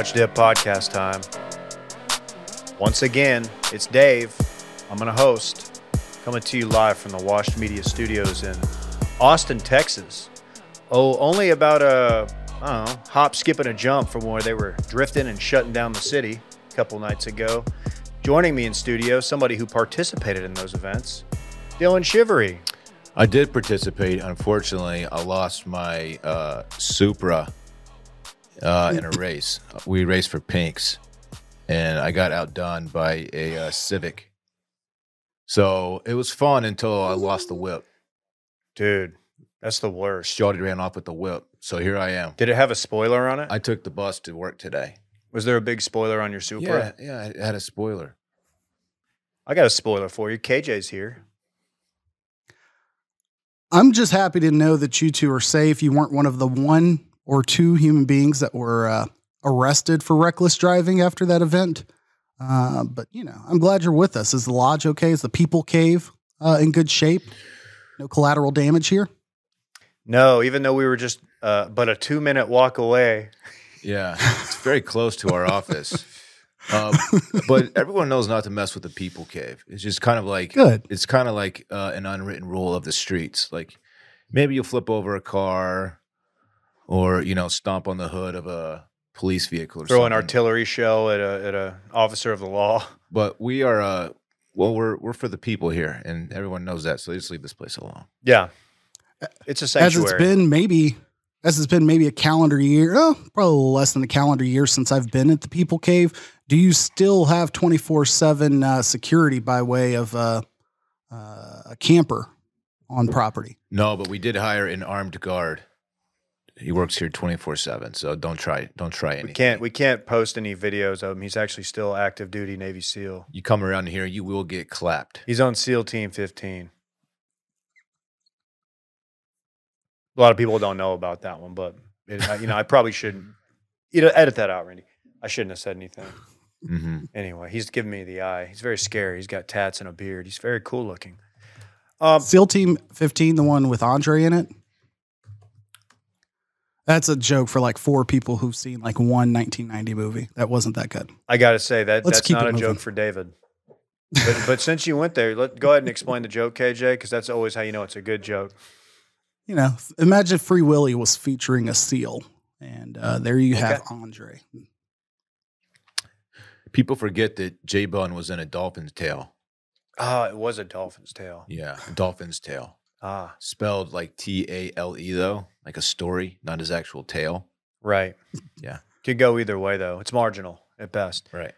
Much Dip podcast time. Once again, it's Dave. I'm going to host, coming to you live from the Washed Media Studios in Austin, Texas. Oh, only about a, I don't know, hop, skip, and a jump from where they were drifting and shutting down the city a couple nights ago. Joining me in studio, somebody who participated in those events, Dylan Shivery. I did participate. Unfortunately, I lost my uh, Supra uh, in a race. We raced for Pinks, and I got outdone by a uh, Civic. So it was fun until I lost the whip. Dude, that's the worst. Shorty ran off with the whip. So here I am. Did it have a spoiler on it? I took the bus to work today. Was there a big spoiler on your Supra? Yeah, yeah, it had a spoiler. I got a spoiler for you. KJ's here. I'm just happy to know that you two are safe. You weren't one of the one or two human beings that were uh, arrested for reckless driving after that event. Uh, but you know, I'm glad you're with us. Is the lodge okay? Is the people cave uh, in good shape? No collateral damage here. No, even though we were just uh, but a two minute walk away. Yeah, it's very close to our office. Uh, but everyone knows not to mess with the people cave. It's just kind of like Good. It's kind of like uh, an unwritten rule of the streets. Like maybe you'll flip over a car, or you know, stomp on the hood of a police vehicle, or Throw an artillery shell at a at a officer of the law. But we are, uh, well, we're we're for the people here, and everyone knows that. So they just leave this place alone. Yeah. It's a sanctuary. As it's been maybe as it's been maybe a calendar year, oh, probably less than a calendar year since I've been at the People Cave. Do you still have 24 seven uh, security by way of uh, uh, a camper on property? No, but we did hire an armed guard. He works here twenty four seven. So don't try, don't try anything. we can't we can't post any videos of him. He's actually still active duty Navy SEAL. You come around here, you will get clapped. He's on SEAL Team 15. A lot of people don't know about that one, but it, I- you know, I probably shouldn't. You know, edit that out, Randy. I shouldn't have said anything. hmm Anyway, he's giving me the eye. He's very scary. He's got tats and a beard. He's very cool looking. Um, SEAL Team 15, the one with Andre in it. That's a joke for like four people who've seen like one 1990 movie. That wasn't that good. I got to say that Let's that's keep not it a joke for David. But, but since you went there, let go ahead and explain the joke, KJ, because that's always how you know it's a good joke. You know, imagine Free Willy was featuring a seal, and uh, there you have Andre. People forget that J Bun was in a dolphin's tail. Ah, it was a dolphin's tail. Yeah, a dolphin's tail. Ah, Spelled like T A L E though, like a story, not his actual tale. right. Yeah. Could go either way though. It's marginal at best. Right.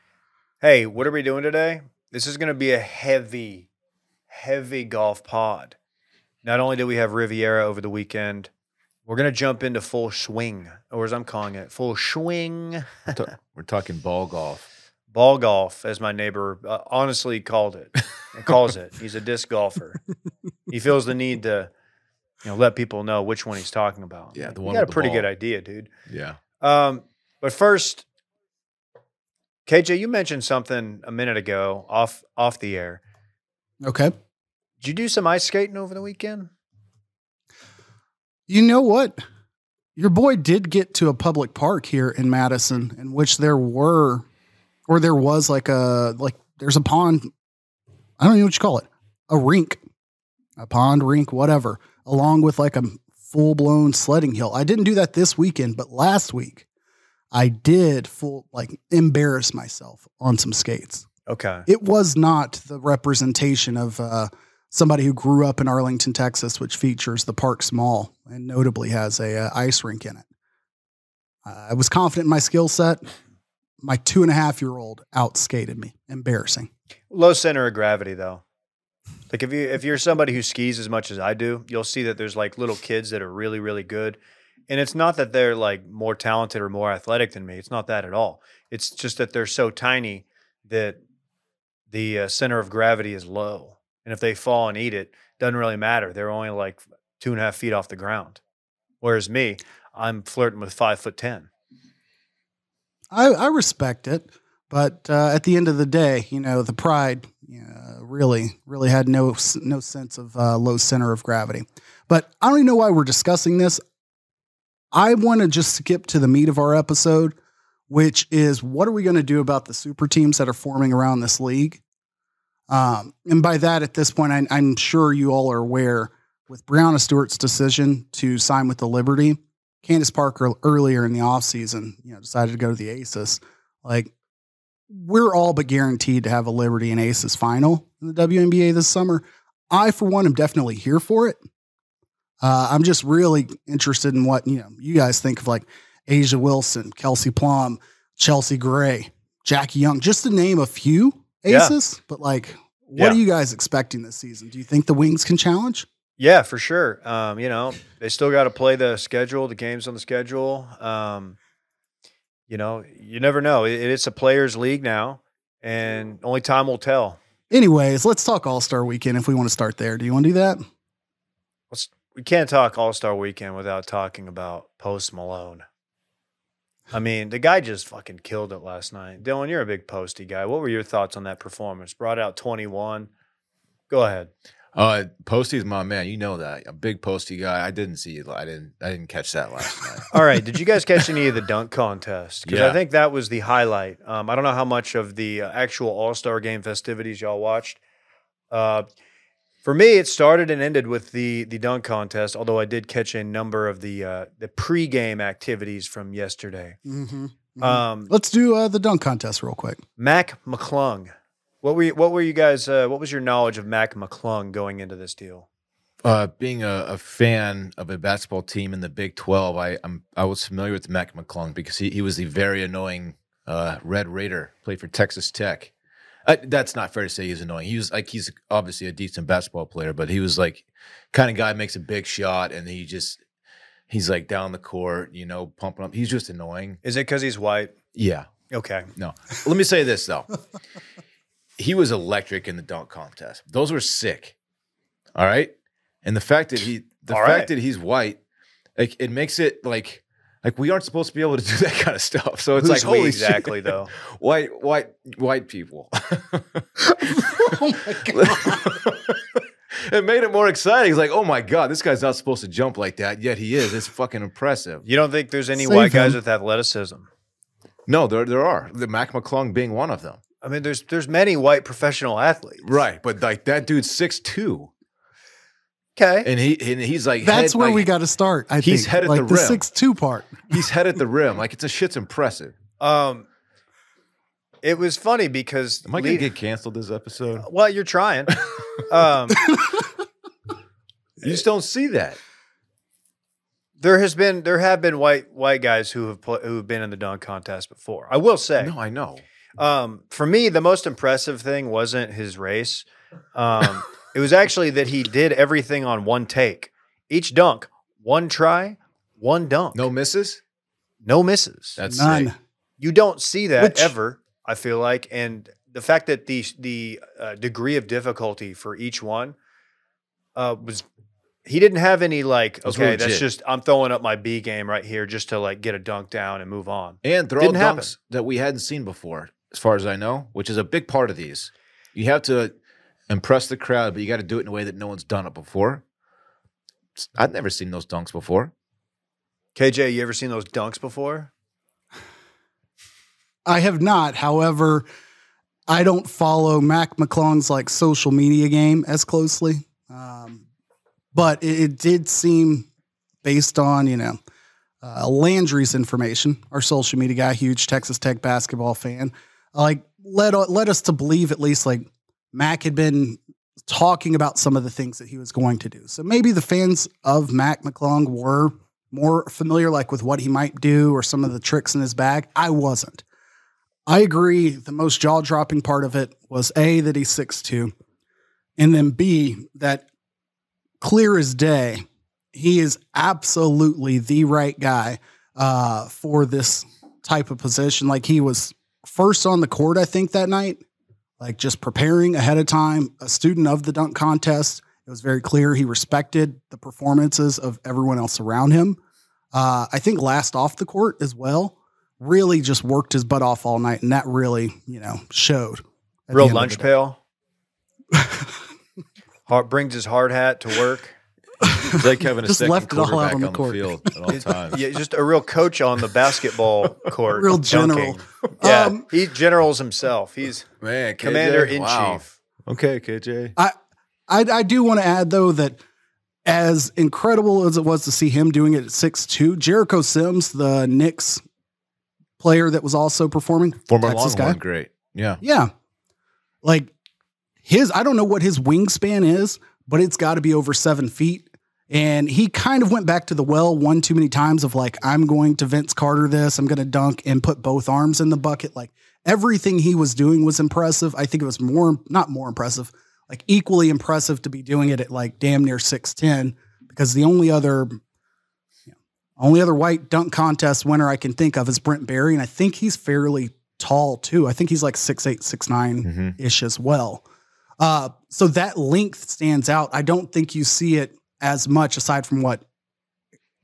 Hey, what are we doing today? This is going to be a heavy, heavy golf pod. Not only do we have Riviera over the weekend, we're going to jump into full swing, or as I'm calling it, full swing We're, ta- we're talking ball golf. ball golf, as my neighbor uh, honestly called it. Calls it. He's a disc golfer. He feels the need to, you know, let people know which one he's talking about. Yeah, the one. you got a with the pretty good idea, dude. Yeah. Um, but first, KJ, you mentioned something a minute ago off off the air. Okay. Did you do some ice skating over the weekend? You know what? Your boy did get to a public park here in Madison in which there were, or there was like a, like there's a pond. I don't know what you call it. A rink, a pond rink, whatever, along with like a full blown sledding hill. I didn't do that this weekend, but last week I did full, like embarrass myself on some skates. Okay. It was not the representation of uh, somebody who grew up in Arlington, Texas, which features the Parks Mall and notably has a uh, ice rink in it. Uh, I was confident in my skill set. My two and a half year old outskated me. Embarrassing. Low center of gravity though. Like if you if you're somebody who skis as much as I do, you'll see that there's like little kids that are really really good. And it's not that they're like more talented or more athletic than me. It's not that at all. It's just that they're so tiny that the uh, center of gravity is low. And if they fall and eat it, doesn't really matter. They're only like two and a half feet off the ground. Whereas me, I'm flirting with five foot ten. I, I respect it, but uh, at the end of the day, you know, the pride uh, really, really had no no sense of uh, low center of gravity. But I don't even know why we're discussing this. I want to just skip to the meat of our episode, which is what are we going to do about the super teams that are forming around this league? Um, and by that, at this point, I, I'm sure you all are aware with Breanna Stewart's decision to sign with the Liberty, Candace Parker earlier in the offseason, you know, decided to go to the Aces. Like, we're all but guaranteed to have a Liberty and Aces final in the WNBA this summer. I, for one, am definitely here for it. Uh, I'm just really interested in what you know you guys think of like A'ja Wilson, Kelsey Plum, Chelsea Gray, Jackie Young, just to name a few Yeah. aces. But like, what Yeah. are you guys expecting this season? Do you think the Wings can challenge? Yeah, for sure. Um, you know, they still got to play the schedule, the games on the schedule. Um, you know, you never know. It, it's a players' league now, and only time will tell. Anyways, let's talk All Star Weekend if we want to start there. Do you want to do that? Let's, we can't talk All Star Weekend without talking about Post Malone. I mean, the guy just fucking killed it last night. Dylan, you're a big posty guy. What were your thoughts on that performance? Brought out 21. Go ahead. Uh, Posty's my man. You know that. A big Posty guy. I didn't see it. I didn't. I didn't catch that last night. All right. Did you guys catch any of the dunk contest? Because I think that was the highlight. Um, I don't know how much of the uh, actual All Star game festivities y'all watched. Uh, for me, it started and ended with the the dunk contest. Although I did catch a number of the uh, the pregame activities from yesterday. Mm-hmm. Um, let's do uh, the dunk contest real quick. Mac McClung. What were you, what were you guys? Uh, what was your knowledge of Mac McClung going into this deal? Uh, being a, a fan of a basketball team in the Big Twelve, I I'm, I was familiar with Mac McClung because he, he was the very annoying uh, Red Raider. Played for Texas Tech. Uh, that's not fair to say he's annoying. He was like he's obviously a decent basketball player, but he was like kind of guy makes a big shot and he just he's like down the court, you know, pumping up. He's just annoying. Is it because he's white? Yeah. Okay. No. Let me say this though. he was electric in the dunk contest. Those were sick. All right. And the fact that he the All fact right. that he's white, like it makes it like like we aren't supposed to be able to do that kind of stuff. So it's Who's like we holy exactly shit. though? White white white people. oh my god! it made it more exciting. He's like, oh my God, this guy's not supposed to jump like that, yet he is. It's fucking impressive. You don't think there's any Save white guys with athleticism? No, there there are. The Mac McClung being one of them. I mean, there's there's many white professional athletes. Right. But like that dude's six two. Okay. And he and he's like That's head- where like, we got to start. I He's think head at like the the rim. six two part. he's head at the rim. Like it's a shit's impressive. Um, it was funny because Am I gonna lead- get canceled this episode? well, you're trying. um, You just don't see that. there has been there have been white white guys who have put, who have been in the dunk contest before. I will say. No, I know. Um, for me, the most impressive thing wasn't his race. Um, it was actually that he did everything on one take. Each dunk, one try, one dunk. No misses? no misses. That's None. sick. you don't see that Which- ever. I feel like, and the fact that the the uh, degree of difficulty for each one uh, was he didn't have any like It was okay that's just I'm throwing up my B game right here just to like get a dunk down and move on. And they're Didn't happen. dunks that we hadn't seen before, as far as I know, which is a big part of these. You have to impress the crowd, but you got to do it in a way that no one's done it before. I've never seen those dunks before. KJ, you ever seen those dunks before? I have not. However, I don't follow Mac McClung's like social media game as closely. Um, but it, it did seem based on, you know, uh, Landry's information, our social media guy, huge Texas Tech basketball fan, like led led us to believe at least like Mac had been talking about some of the things that he was going to do. So maybe the fans of Mac McClung were more familiar like with what he might do or some of the tricks in his bag. I wasn't. I agree. The most jaw dropping part of it was A, that he's 6'2, and then B, that clear as day, he is absolutely the right guy uh, for this type of position. Like he was first on the court, I think, that night, like just preparing ahead of time, a student of the dunk contest. It was very clear he respected the performances of everyone else around him. Uh, I think last off the court as well really just worked his butt off all night, and that really, you know, showed. Real lunch pail. Hard, brings his hard hat to work. It's like having a Just second left it all out on the on court. the field at all times. Yeah, just a real coach on the basketball court. Real general. Yeah, Um, he generals himself. He's Man, KJ, commander in wow. chief. Okay, KJ. I I do want to add though that as incredible as it was to see him doing it at six two, Jericho Sims, the Knicks player that was also performing, Former Texas Longhorn, guy. great. Yeah. Yeah. Like his, I don't know what his wingspan is, but it's got to be over seven feet. And he kind of went back to the well one too many times of like, I'm going to Vince Carter this, I'm going to dunk and put both arms in the bucket. Like everything he was doing was impressive. I think it was more, not more impressive, like equally impressive to be doing it at like damn near 6'10 because the only other, you know, only other white dunk contest winner I can think of is Brent Barry. And I think he's fairly tall too. I think he's like six eight, six nine hmm ish as well. Uh, so that length stands out. I don't think you see it as much aside from what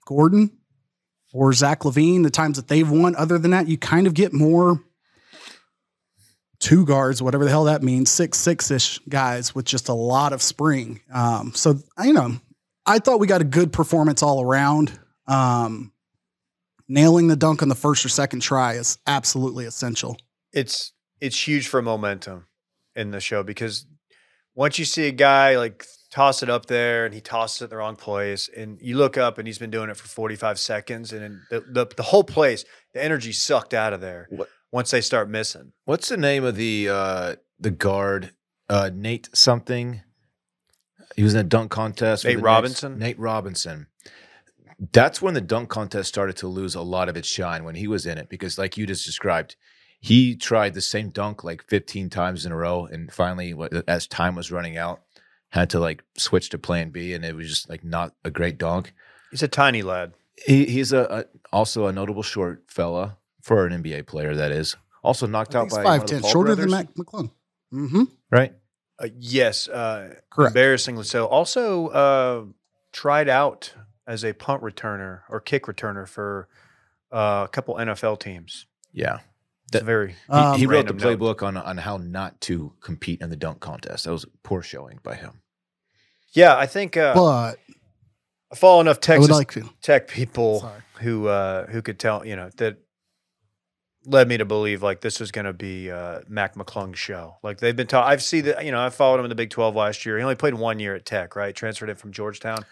Gordon or Zach LaVine, the times that they've won. Other than that, you kind of get more two guards, whatever the hell that means, six six ish guys with just a lot of spring. Um, so you know, I thought we got a good performance all around. Um, nailing the dunk on the first or second try is absolutely essential. it's it's huge for momentum in the show because once you see a guy like toss it up there and he tosses it in the wrong place and you look up and he's been doing it for 45 seconds and then the, the, the whole place the energy sucked out of there What- once they start missing What's the name of the uh the guard? Uh Nate something. He was in a dunk contest. Nate the Knicks. Robinson? Nate Robinson. That's when the dunk contest started to lose a lot of its shine when he was in it, because like you just described, he tried the same dunk like 15 times in a row, and finally, as time was running out, had to like switch to Plan B, and it was just like not a great dunk. he's a tiny lad He he's a, a also a notable short fella for an NBA player. That is also knocked out by five ten, five of the ten, Paul shorter than brothers, Mac McClung. Mm-hmm. right? uh, yes uh, Correct. embarrassingly so also uh, tried out as a punt returner or kick returner for uh, a couple nfl teams Yeah. It's That- very He, Um, he wrote the random note. playbook on on how not to compete in the dunk contest. That was a poor showing by him. yeah i think uh, but i follow enough texas like tech people Sorry. who uh who could tell you know that led me to believe like this was going to be uh Mac McClung's show. Like they've been taught. I've seen that. You know, I followed him in the Big Twelve last year. He only played one year at Tech, right? Transferred in from Georgetown,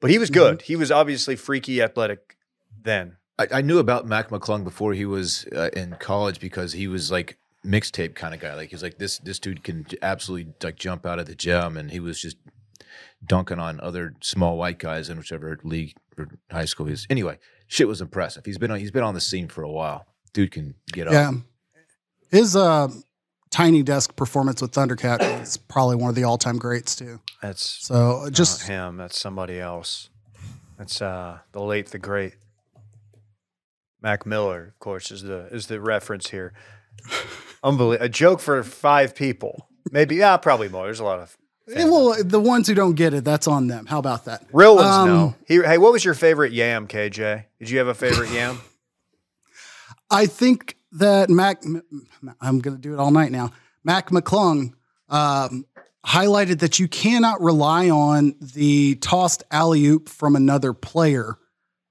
but he was Mhm. good. He was obviously freaky athletic then. I, I knew about Mac McClung before he was uh, in college because he was like mixtape kind of guy. Like he's like this this dude can absolutely like jump out of the gym, and he was just dunking on other small white guys in whichever league or high school he was. Anyway, shit was impressive. He's been on, he's been on the scene for a while. Dude can get up. Yeah. His uh, tiny desk performance with Thundercat is probably one of the all time greats too. That's So just just him. That's somebody else. That's uh the late, the great Mac Miller. Of course, is the is the reference here. Unbelievable. A joke for five people. Maybe, yeah, probably more. There's a lot of eh, well, the ones who don't get it, that's on them. How about that? real ones. Um, know. Hey, what was your favorite yam, KJ? Did you have a favorite yam? I think that Mac, I'm going to do it all night now. Mac McClung um, highlighted that you cannot rely on the tossed alley oop from another player.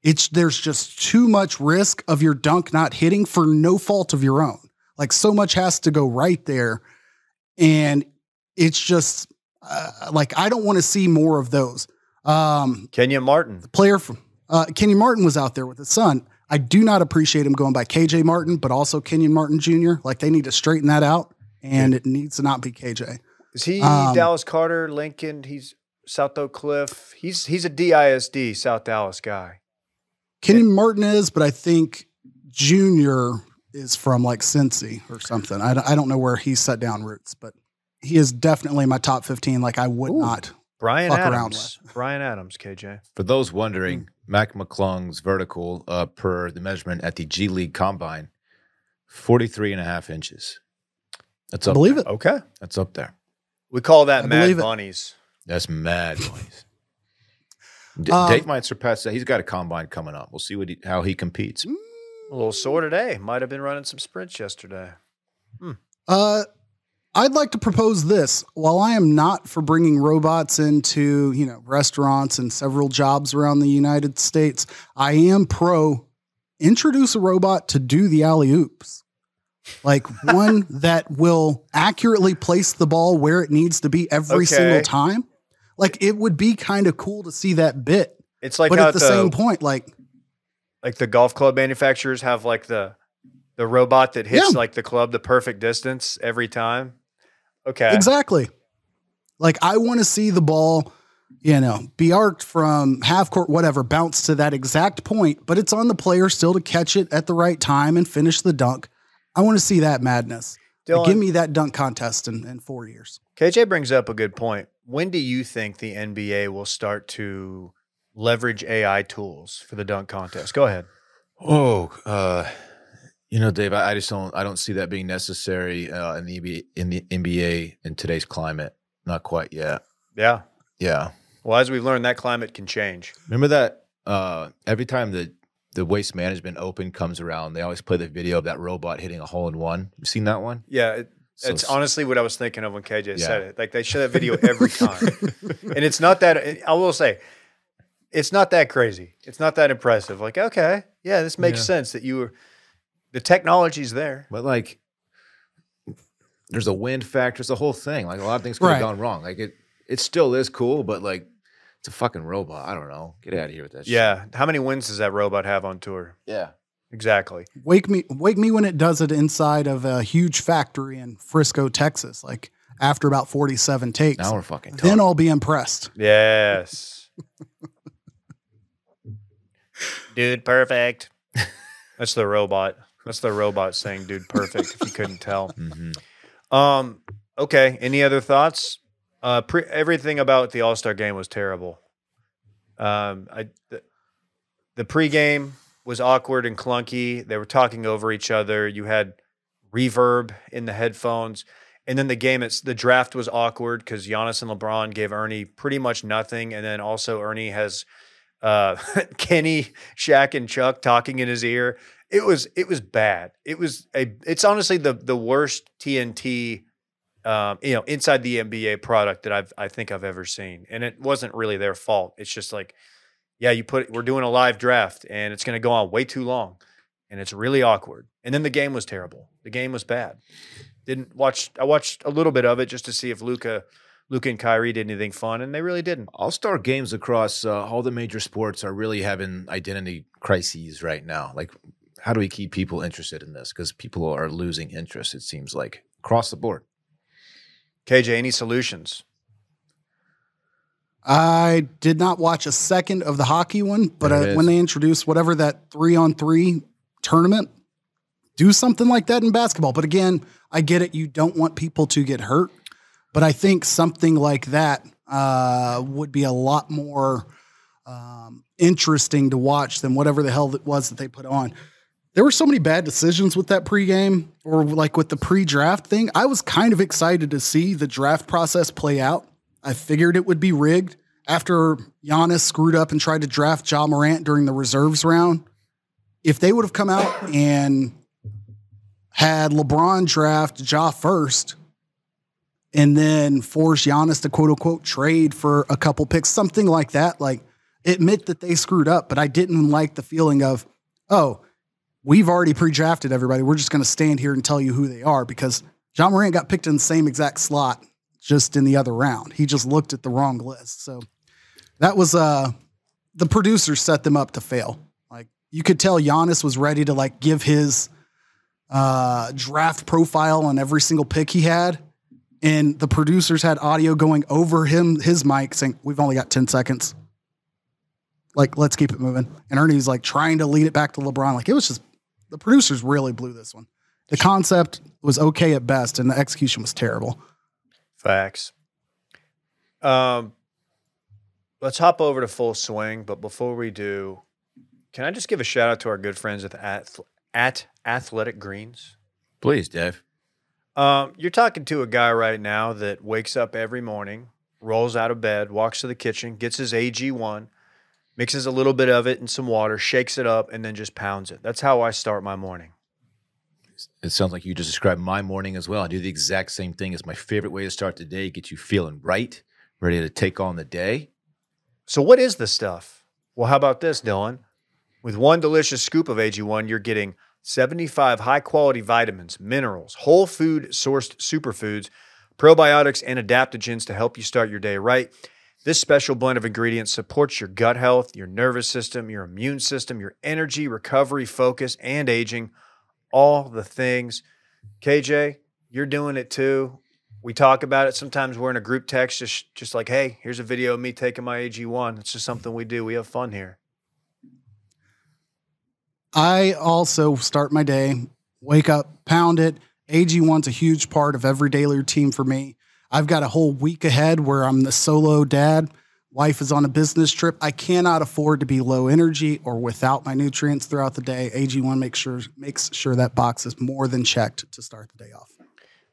It's there's just too much risk of your dunk not hitting for no fault of your own. Like so much has to go right there, and it's just uh, like I don't want to see more of those. Um, Kenyon Martin. player from uh, Kenyon Martin was out there with his son. I do not appreciate him going by KJ Martin, but also Kenyon Martin Jr. Like they need to straighten that out, and it needs to not be KJ. Is he Um, Dallas Carter, Lincoln? He's South Oak Cliff. He's he's a DISD South Dallas guy. Kenyon Martin is, but I think Junior is from like Cincy or something. I don't, I don't know where he set down roots, but he is definitely my top fifteen. Like I would Ooh. not. Brian Fuck around Adams. Brian Adams, KJ. For those wondering, Mac McClung's vertical uh, per the measurement at the G League Combine, 43 and a half inches. That's I up believe there. it. Okay. That's up there. We call that I Mad believe it. Bunnies. That's mad noise. D- Um, Dave might surpass that. He's got a combine coming up. We'll see what he, how he competes. Mm. A little sore today. Might have been running some sprints yesterday. Uh, I'd like to propose this. While I am not for bringing robots into, you know, restaurants and several jobs around the United States, I am pro introduce a robot to do the alley oops. Like one that will accurately place the ball where it needs to be every Okay. single time. Like it would be kind of cool to see that bit. It's like but at the, the, same point, like like the golf club manufacturers have like the the robot that hits Yeah. like the club the perfect distance every time. Okay. Exactly. Like I want to see the ball, you know, be arced from half court, whatever, bounce to that exact point, but it's on the player still to catch it at the right time and finish the dunk. I want to see that madness. Like, give me that dunk contest in, in four years. KJ brings up a good point. When do you think the NBA will start to leverage AI tools for the dunk contest? Go ahead. Oh, uh, you know, Dave, I, I just don't. I don't see that being necessary uh, in the NBA, in the NBA in today's climate. Not quite yet. Yeah. Yeah. Well, as we've learned, that climate can change. Remember that uh, every time the the Waste Management Open comes around, they always play the video of that robot hitting a hole in one. You seen that one? Yeah, it, So honestly what I was thinking of when KJ Yeah. said it. Like they show that video every time, and it's not that. Eh, I will say, it's not that crazy. It's not that impressive. Like, okay, yeah, this makes Yeah. sense that you were. The technology's there. But like, there's a wind factor. It's a whole thing. Like a lot of things could have gone wrong. Like it, it still is cool, but like, it's a fucking robot. I don't know. Get out of here with that. shit. Yeah. How many wins does that robot have on tour? Yeah. Exactly. Wake me, wake me when it does it inside of a huge factory in Frisco, Texas. Like after about forty-seven takes, Now we're fucking talking. then I'll be impressed. Yes. dude, perfect. That's the robot. That's the robot saying "dude, perfect." if you couldn't tell. Mhm. Um. Okay. Any other thoughts? Uh. Pre- everything about the All Star game was terrible. Um. I. The, the pregame was awkward and clunky. They were talking over each other. You had reverb in the headphones, and then the game. It's the draft was awkward because Giannis and LeBron gave Ernie pretty much nothing, and then also Ernie has uh, Kenny, Shaq, and Chuck talking in his ear. It was it was bad. It was a. It's honestly the the worst TNT, um, you know, inside the NBA product that I've I think I've ever seen, and it wasn't really their fault. It's just like, yeah, you put we're doing a live draft, and it's going to go on way too long, and it's really awkward. And then the game was terrible. The game was bad. Didn't watch. I watched a little bit of it just to see if Luka, Luka and Kyrie did anything fun, and they really didn't. All star games across uh, all the major sports are really having identity crises right now. Like, how do we keep people interested in this? Because people are losing interest, it seems like, across the board. KJ, any solutions? I did not watch a second of the hockey one, but is. when they introduced whatever that three on three tournament, do something like that in basketball. But again, I get it. You don't want people to get hurt, but I think something like that uh, would be a lot more um, interesting to watch than whatever the hell it was that they put on. There were so many bad decisions with that pregame or like with the pre-draft thing. I was kind of excited to see the draft process play out. I figured it would be rigged after Giannis screwed up and tried to draft Ja Morant during the reserves round. If they would have come out and had LeBron draft Ja first and then force Giannis to quote unquote trade for a couple picks, something like that, like admit that they screwed up, but I didn't like the feeling of, oh, we've already pre-drafted everybody. We're just going to stand here and tell you who they are because Ja Morant got picked in the same exact slot just in the other round. He just looked at the wrong list. So that was uh the producers set them up to fail. Like you could tell Giannis was ready to like give his uh draft profile on every single pick he had. And the producers had audio going over him, his mic saying, We've only got 10 seconds. Like, let's keep it moving. And Ernie's like trying to lead it back to LeBron. Like it was just the producers really blew this one. The concept was okay at best, and the execution was terrible. Facts. Um, let's hop over to full swing. But before we do, can I just give a shout out to our good friends at at, at Athletic Greens? Please, Dave. Um, you're talking to a guy right now that wakes up every morning, rolls out of bed, walks to the kitchen, gets his AG1, mixes a little bit of it in some water, shakes it up, and then just pounds it. That's how I start my morning. It sounds like you just described my morning as well. I do the exact same thing. It's my favorite way to start the day. Get you feeling right, ready to take on the day. So, what is the stuff? Well, how about this, Dylan? With one delicious scoop of AG1, you're getting 75 high quality vitamins, minerals, whole food sourced superfoods, probiotics, and adaptogens to help you start your day right. This special blend of ingredients supports your gut health, your nervous system, your immune system, your energy, recovery, focus, and aging. All the things. KJ, you're doing it too. We talk about it. Sometimes we're in a group text, just just like, hey, here's a video of me taking my AG1. It's just something we do. We have fun here. I also start my day, wake up, pound it. AG1's a huge part of every daily routine for me. I've got a whole week ahead where I'm the solo dad. Wife is on a business trip. I cannot afford to be low energy or without my nutrients throughout the day. AG1 makes sure makes sure that box is more than checked to start the day off.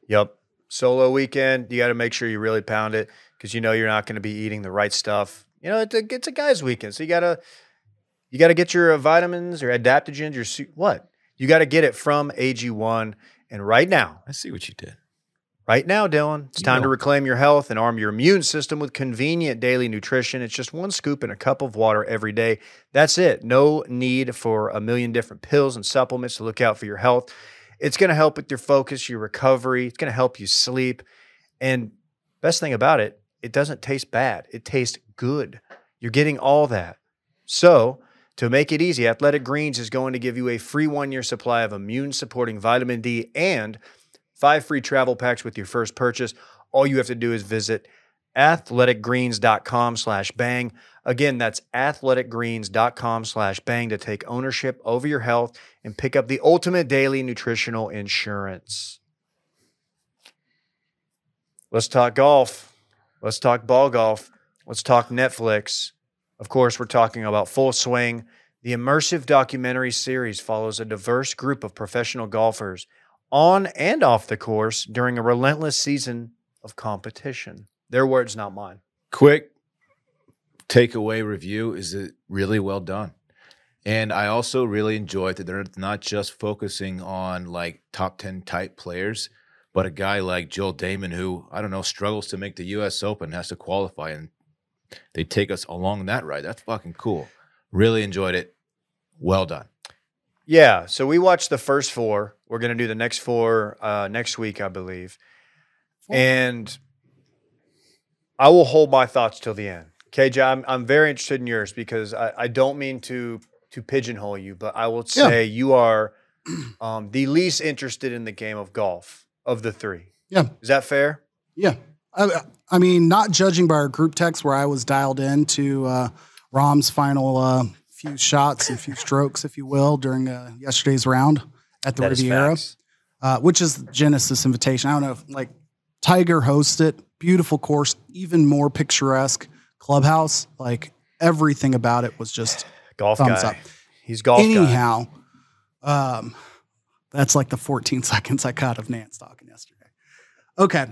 Yep. Solo weekend, you got to make sure you really pound it because you know you're not going to be eating the right stuff. You know, it's a, it's a guy's weekend, so you got to you got to get your uh, vitamins, your adaptogens, your what? You got to get it from AG1. And right now, I see what you did. Right now, Dylan, it's You time to reclaim your health and arm your immune system with convenient daily nutrition. It's just one scoop in a cup of water every day. That's it. No need for a million different pills and supplements to look out for your health. It's going to help with your focus, your recovery. It's going to help you sleep. And best thing about it, it doesn't taste bad. It tastes good. You're getting all that. So, to make it easy, Athletic Greens is going to give you a free one year supply of immune supporting vitamin D and five free travel packs with your first purchase. All you have to do is visit athleticgreens.com slash bang. Again, that's athleticgreens.com slash bang to take ownership over your health and pick up the ultimate daily nutritional insurance. Let's talk golf. Let's talk ball golf. Let's talk Netflix. Of course, we're talking about Full Swing. The immersive documentary series follows a diverse group of professional golfers on and off the course during a relentless season of competition. Their words, not mine. Quick takeaway review is it really well done. And I also really enjoyed that they're not just focusing on like top 10 type players, but a guy like Joel Dahmen, who I don't know, struggles to make the US Open, has to qualify, and they take us along that ride. That's fucking cool. Really enjoyed it. Well done. Yeah, so we watched the first four. We're going to do the next four uh, next week, I believe. And I will hold my thoughts till the end. KJ, I'm, I'm very interested in yours because I, I don't mean to to pigeonhole you, but I will Yeah. say you are um, the least interested in the game of golf of the three. Yeah. Is that fair? Yeah. I, I mean, not judging by our group text where I was dialed in to uh, Rahm's final uh, few shots a few strokes, if you will, during uh, yesterday's round at the That Riviera, uh, which is the Genesis Invitation. I don't know if like Tiger hosts it, beautiful course, even more picturesque clubhouse. Like everything about it was just Golf Thumbs guy. up. He's golf guy. anyhow. Um, that's like the 14 seconds I got of Nantz talking yesterday. Okay.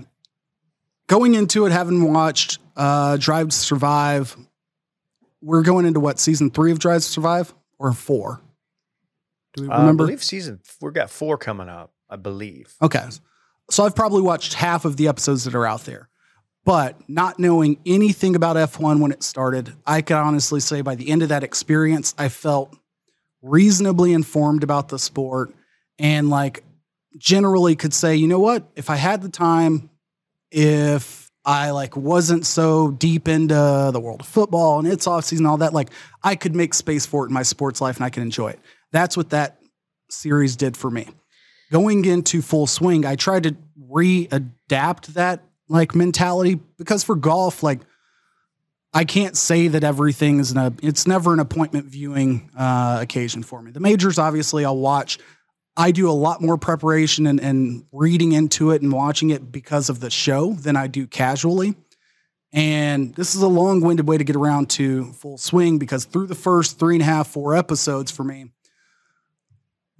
Going into it, having watched uh, Drive to Survive, we're going into what season three of Drive to Survive or four? Do we Uh, I believe season we've got four coming up. I believe. Okay. So I've probably watched half of the episodes that are out there. But not knowing anything about F1 when it started, I can honestly say by the end of that experience, I felt reasonably informed about the sport and like generally could say, you know what, if I had the time, if I like wasn't so deep into the world of football and its offseason, all that, like I could make space for it in my sports life and I can enjoy it. That's what that series did for me going into full swing, I tried to readapt that like mentality because for golf, like I can't say that everything is an it's never an appointment viewing uh, occasion for me. The majors, obviously, I'll watch. I do a lot more preparation and, and reading into it and watching it because of the show than I do casually. And this is a long winded way to get around to full swing because through the first three and a half, four episodes for me,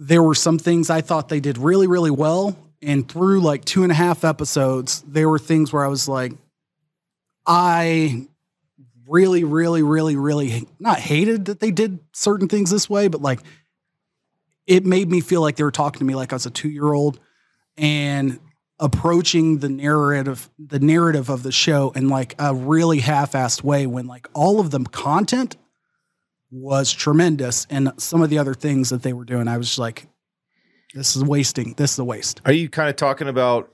there were some things I thought they did really, really well. And through like two and a half episodes, there were things where I was like, I really, really, really, really not hated that they did certain things this way, but like it made me feel like they were talking to me like I was a two year old and approaching the narrative the narrative of the show in like a really half-assed way when like all of the content was tremendous and some of the other things that they were doing i was like this is wasting this is a waste. Are you kind of talking about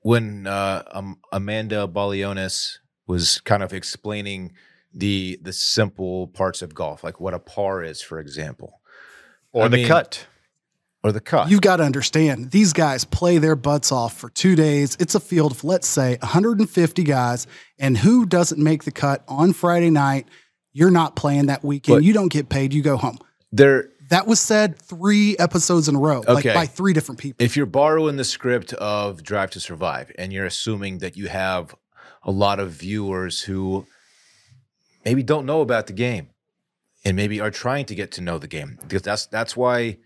when uh, um, Amanda Balionis was kind of explaining the the simple parts of golf, like what a par is, for example, Or I the mean- cut. or the cut? You've got to understand, these guys play their butts off for two days. It's a field of, let's say, 150 guys. And who doesn't make the cut on Friday night? You're not playing that weekend. But- you don't get paid. You go home. there, That was said three episodes in a row, like by three different people. if you're borrowing the script of Drive to Survive and you're assuming that you have a lot of viewers who maybe don't know about the game and maybe are trying to get to know the game because that's that's why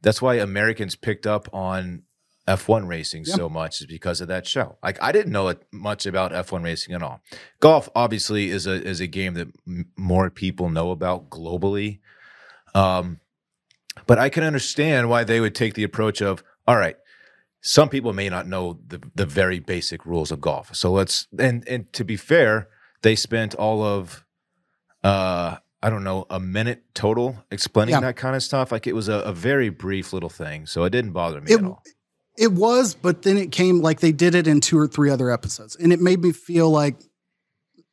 that's why Americans picked up on F1 racing Yeah. so much is because of that show. Like I didn't know much about F1 racing at all. Golf obviously is a is a game that m- more people know about globally. Um but I can understand why they would take the approach of all right, some people may not know the the very basic rules of golf. So let's and and to be fair, they spent all of uh I don't know, a minute total explaining Yeah. that kind of stuff. Like it was a, a very brief little thing. So it didn't bother me It- at all. It was, but then it came like they did it in two or three other episodes. And it made me feel like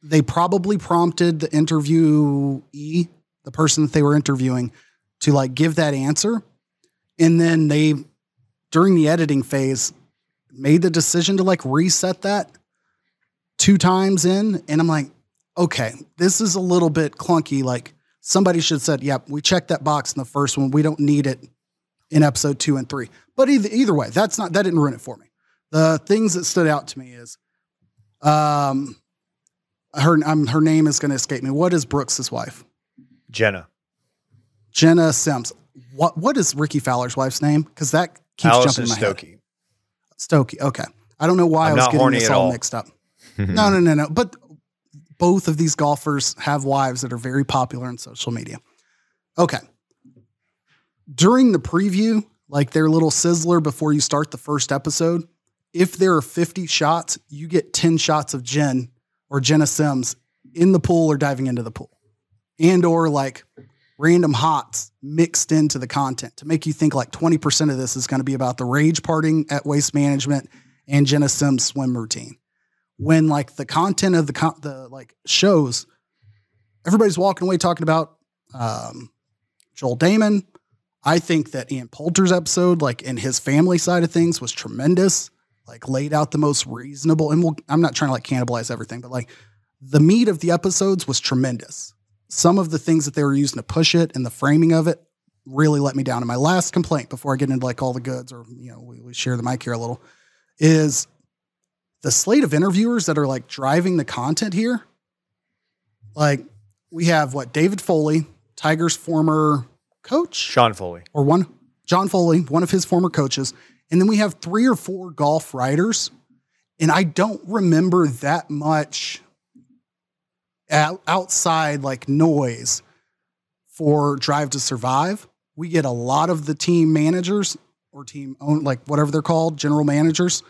they probably prompted the interviewee, the person that they were interviewing, to like give that answer. And then they, during the editing phase, made the decision to like reset that two times in. And I'm like, okay, this is a little bit clunky. Like somebody should have said, yep, we checked that box in the first one. We don't need it in episode two and three. But either either way, that's not that didn't ruin it for me. The things that stood out to me is, um, her um, her name is going to escape me. What is Brooks's wife? Jena. Jena Sims. What what is Rickie Fowler's wife's name? Because that keeps Allison jumping in my head. Stokke. Stokke. Okay, I don't know why I'm I was getting this all all. mixed up. No, no, no, no. But both of these golfers have wives that are very popular on social media. Okay. During the preview, like their little sizzler before you start the first episode, if there are 50 shots, you get 10 shots of Jen or Jena Sims in the pool or diving into the pool. And or like random hots mixed into the content to make you think like 20% of this is going to be about the rage parting at waste management and Jena Sims swim routine. When like the content of the con- the like shows, everybody's walking away talking about um, Joel Dahmen. I think that Ian Poulter's episode, like in his family side of things, was tremendous. Like laid out the most reasonable, and we'll, I'm not trying to like cannibalize everything, but like the meat of the episodes was tremendous. Some of the things that they were using to push it and the framing of it really let me down. And my last complaint before I get into like all the goods, or you know, we, we share the mic here a little, is the slate of interviewers that are like driving the content here. Like we have what David Foley, Tiger's former coach, Sean Foley. or one John Foley, one of his former coaches, and then we have three or four golf writers, and I don't remember that much outside like noise for Drive to Survive. We get a lot of the team managers or team own like whatever they're called, general managers,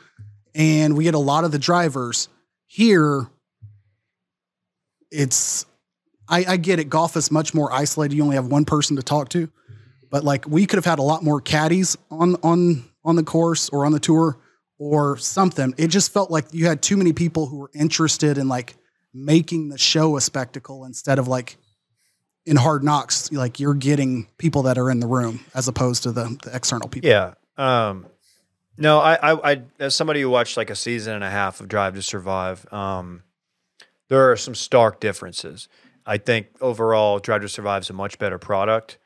and we get a lot of the drivers here. It's I, I get it. Golf is much more isolated. You only have one person to talk to but like we could have had a lot more caddies on on on the course or on the tour or something. It just felt like you had too many people who were interested in like making the show a spectacle instead of like in hard knocks, like you're getting people that are in the room as opposed to the, the external people. Yeah. Um, no, I, I, I, as somebody who watched like a season and a half of Drive to Survive, um, there are some stark differences. I think overall, Drive to Survive is a much better product.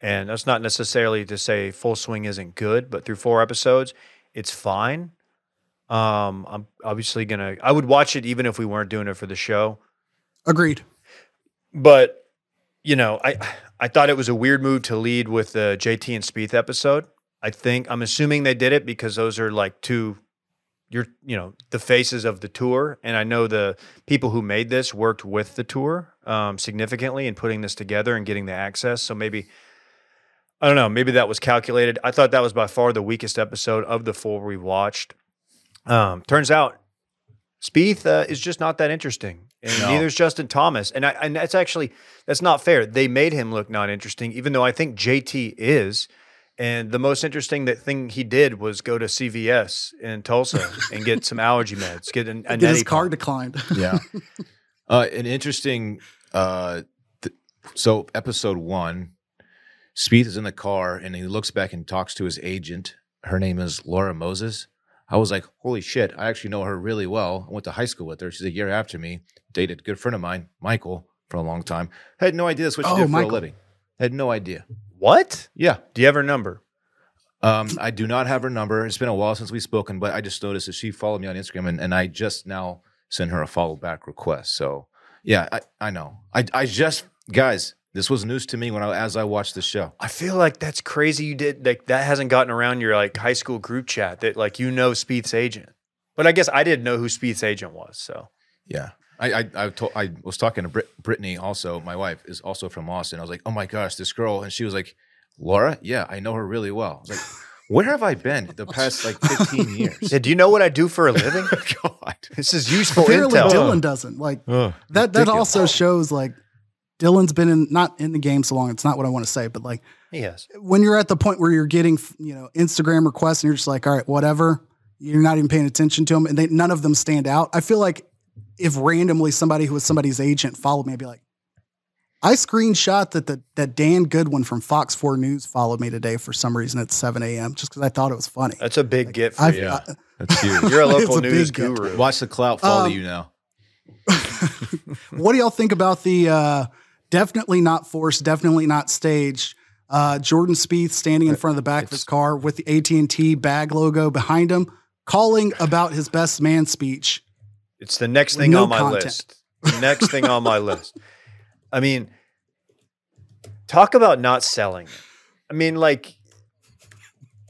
And that's not necessarily to say Full Swing isn't good, but through four episodes, it's fine. Um, I'm obviously gonna. I would watch it even if we weren't doing it for the show. Agreed. But you know, I I thought it was a weird move to lead with the JT and Spieth episode. I think I'm assuming they did it because those are like two you're you know the faces of the tour and i know the people who made this worked with the tour um, significantly in putting this together and getting the access so maybe I don't know. Maybe that was calculated. I thought that was by far the weakest episode of the four we watched. Um, turns out, Spieth uh, is just not that interesting, and No. neither is Justin Thomas. And I, and that's actually that's not fair. They made him look not interesting, even though I think JT is. And the most interesting that thing he did was go to CVS in Tulsa and get some allergy meds, get an, a Get his car pump. declined. Yeah. uh, an interesting. Uh, th- so episode one, Spieth is in the car and he looks back and talks to his agent. Her name is Laura Moses. I was like, holy shit! I actually know her really well. I went to high school with her. She's a year after me. Dated a good friend of mine, Michael, for a long time. I Had no idea that's what she Oh, did for Michael. a living. Had no idea. What? Yeah. Do you have her number? Um, I do not have her number. It's been a while since we've spoken, but I just noticed that she followed me on Instagram, and, and I just now sent her a follow back request. So yeah, I, I know. I I just guys, this was news to me when I as I watched the show. I feel like that's crazy. You did like that hasn't gotten around your like high school group chat that like you know Spieth's agent. But I guess I didn't know who Spieth's agent was. So Yeah. I I I, told, I was talking to Brit- Brittany also. My wife is also from Austin. I was like, oh my gosh, this girl, and she was like, Laura, yeah, I know her really well. I was like, where have I been the past like fifteen years? yeah, do you know what I do for a living? Oh, God. this is useful Apparently, intel. Dylan doesn't like Ugh, that. That ridiculous. also shows like Dylan's been in not in the game so long. It's not what I want to say, but like Yes. when you're at the point where you're getting you know Instagram requests and you're just like, all right, whatever. You're not even paying attention to them, and they, none of them stand out. I feel like if randomly somebody who was somebody's agent followed me, I'd be like, I screenshot that the that Dan Goodwin from Fox Four News followed me today for some reason at 7 a.m. just because I thought it was funny. That's a big get for I've, you. I- That's huge. You're a It's local a big news get. guru. Watch the clout follow Um, you now. what do y'all think about the uh, definitely not forced, definitely not staged? Uh, Jordan Spieth standing in front of the back of his car with the AT and T bag logo behind him, calling about his best man speech. It's the next thing no on my content. list. The next thing on my list. I mean, talk about not selling. I mean, like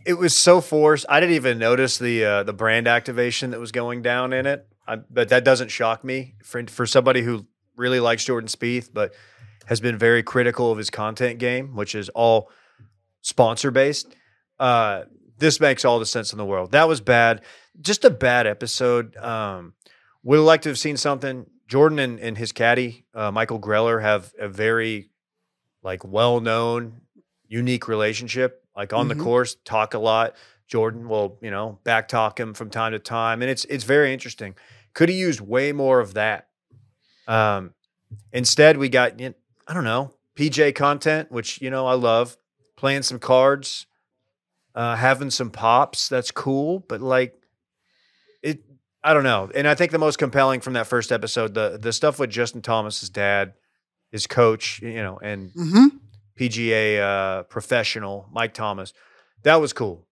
it was so forced. I didn't even notice the uh, the brand activation that was going down in it. I, but that doesn't shock me for for somebody who really likes Jordan Spieth, but has been very critical of his content game, which is all sponsor based. Uh, this makes all the sense in the world. That was bad. Just a bad episode. Um, would have liked to have seen something. Jordan and, and his caddy, uh, Michael Greller, have a very like well known, unique relationship. Like on Mhm. the course, talk a lot. Jordan will, you know, back talk him from time to time, and it's it's very interesting. Could have used way more of that. Um, instead, we got you know, I don't know PJ content, which you know I love. Playing some cards, uh, having some pops. That's cool, but like I don't know. And I think the most compelling from that first episode, the the stuff with Justin Thomas's dad, his coach, you know, and hmm PGA uh, professional Mike Thomas, that was cool.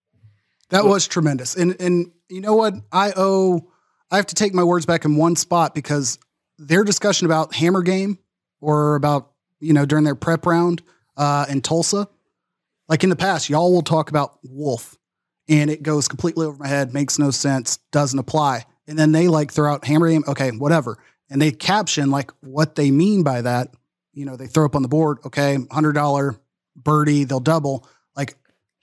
That was tremendous. And and you know what? I owe I have to take my words back in one spot because their discussion about Hammer Game or about, you know, during their prep round uh in Tulsa, like in the past, y'all will talk about Wolf and it goes completely over my head, makes no sense, doesn't apply. And then they like throw out Hammer Game, okay, whatever. And they caption like what they mean by that. You know, they throw up on the board, okay, hundred dollar birdie, they'll double. Like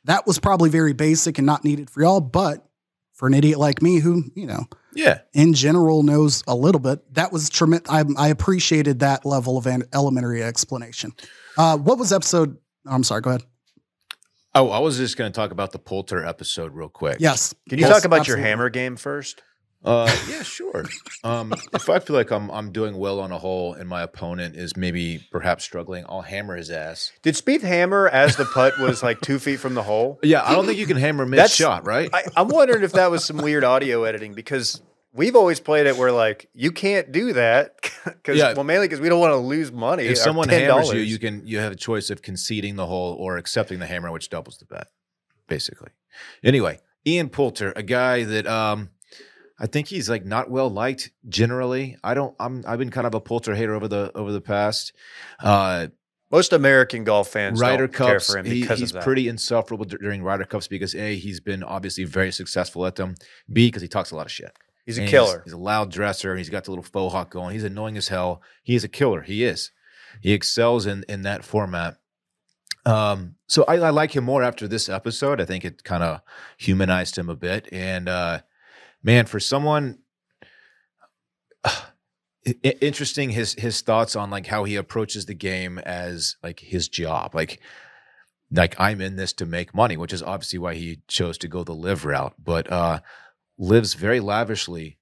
that was probably very basic and not needed for y'all, but for an idiot like me who, you know, Yeah. in general knows a little bit, that was tremendous. I, I appreciated that level of an elementary explanation. Uh, what was episode? oh, I'm sorry, go ahead. Oh, I was just going to talk about the Poulter episode real quick. Yes. Can you Yes, talk about your hammer game first? Uh, yeah, sure. Um, if I feel like I'm I'm doing well on a hole and my opponent is maybe perhaps struggling, I'll hammer his ass. Did Spieth hammer as the putt was like two feet from the hole? Yeah, I don't think you can hammer mid That's- shot, right? I, I'm wondering if that was some weird audio editing because we've always played it where like you can't do that because Yeah. well mainly because we don't want to lose money. if someone $10. hammers you, you can you have a choice of conceding the hole or accepting the hammer, which doubles the bet, basically. Anyway, Ian Poulter, a guy that um, I think he's like not well liked generally. I don't. I'm. I've been kind of a Poulter hater over the over the past. Uh, most American golf fans Ryder don't care Cups, for him he- because he's of that. pretty insufferable dur- during Ryder Cups because a he's been obviously very successful at them. B because he talks a lot of shit. He's a And killer. He's, a loud dresser. And he's got the little faux hawk going. He's annoying as hell. He is a killer. He is. He excels in in that format. Um, so I, I like him more after this episode. I think it kind of humanized him a bit. And uh, man, for someone interesting his his thoughts on like how he approaches the game as like his job. Like like I'm in this to make money, which is obviously why he chose to go the LIV route, but uh lives very lavishly,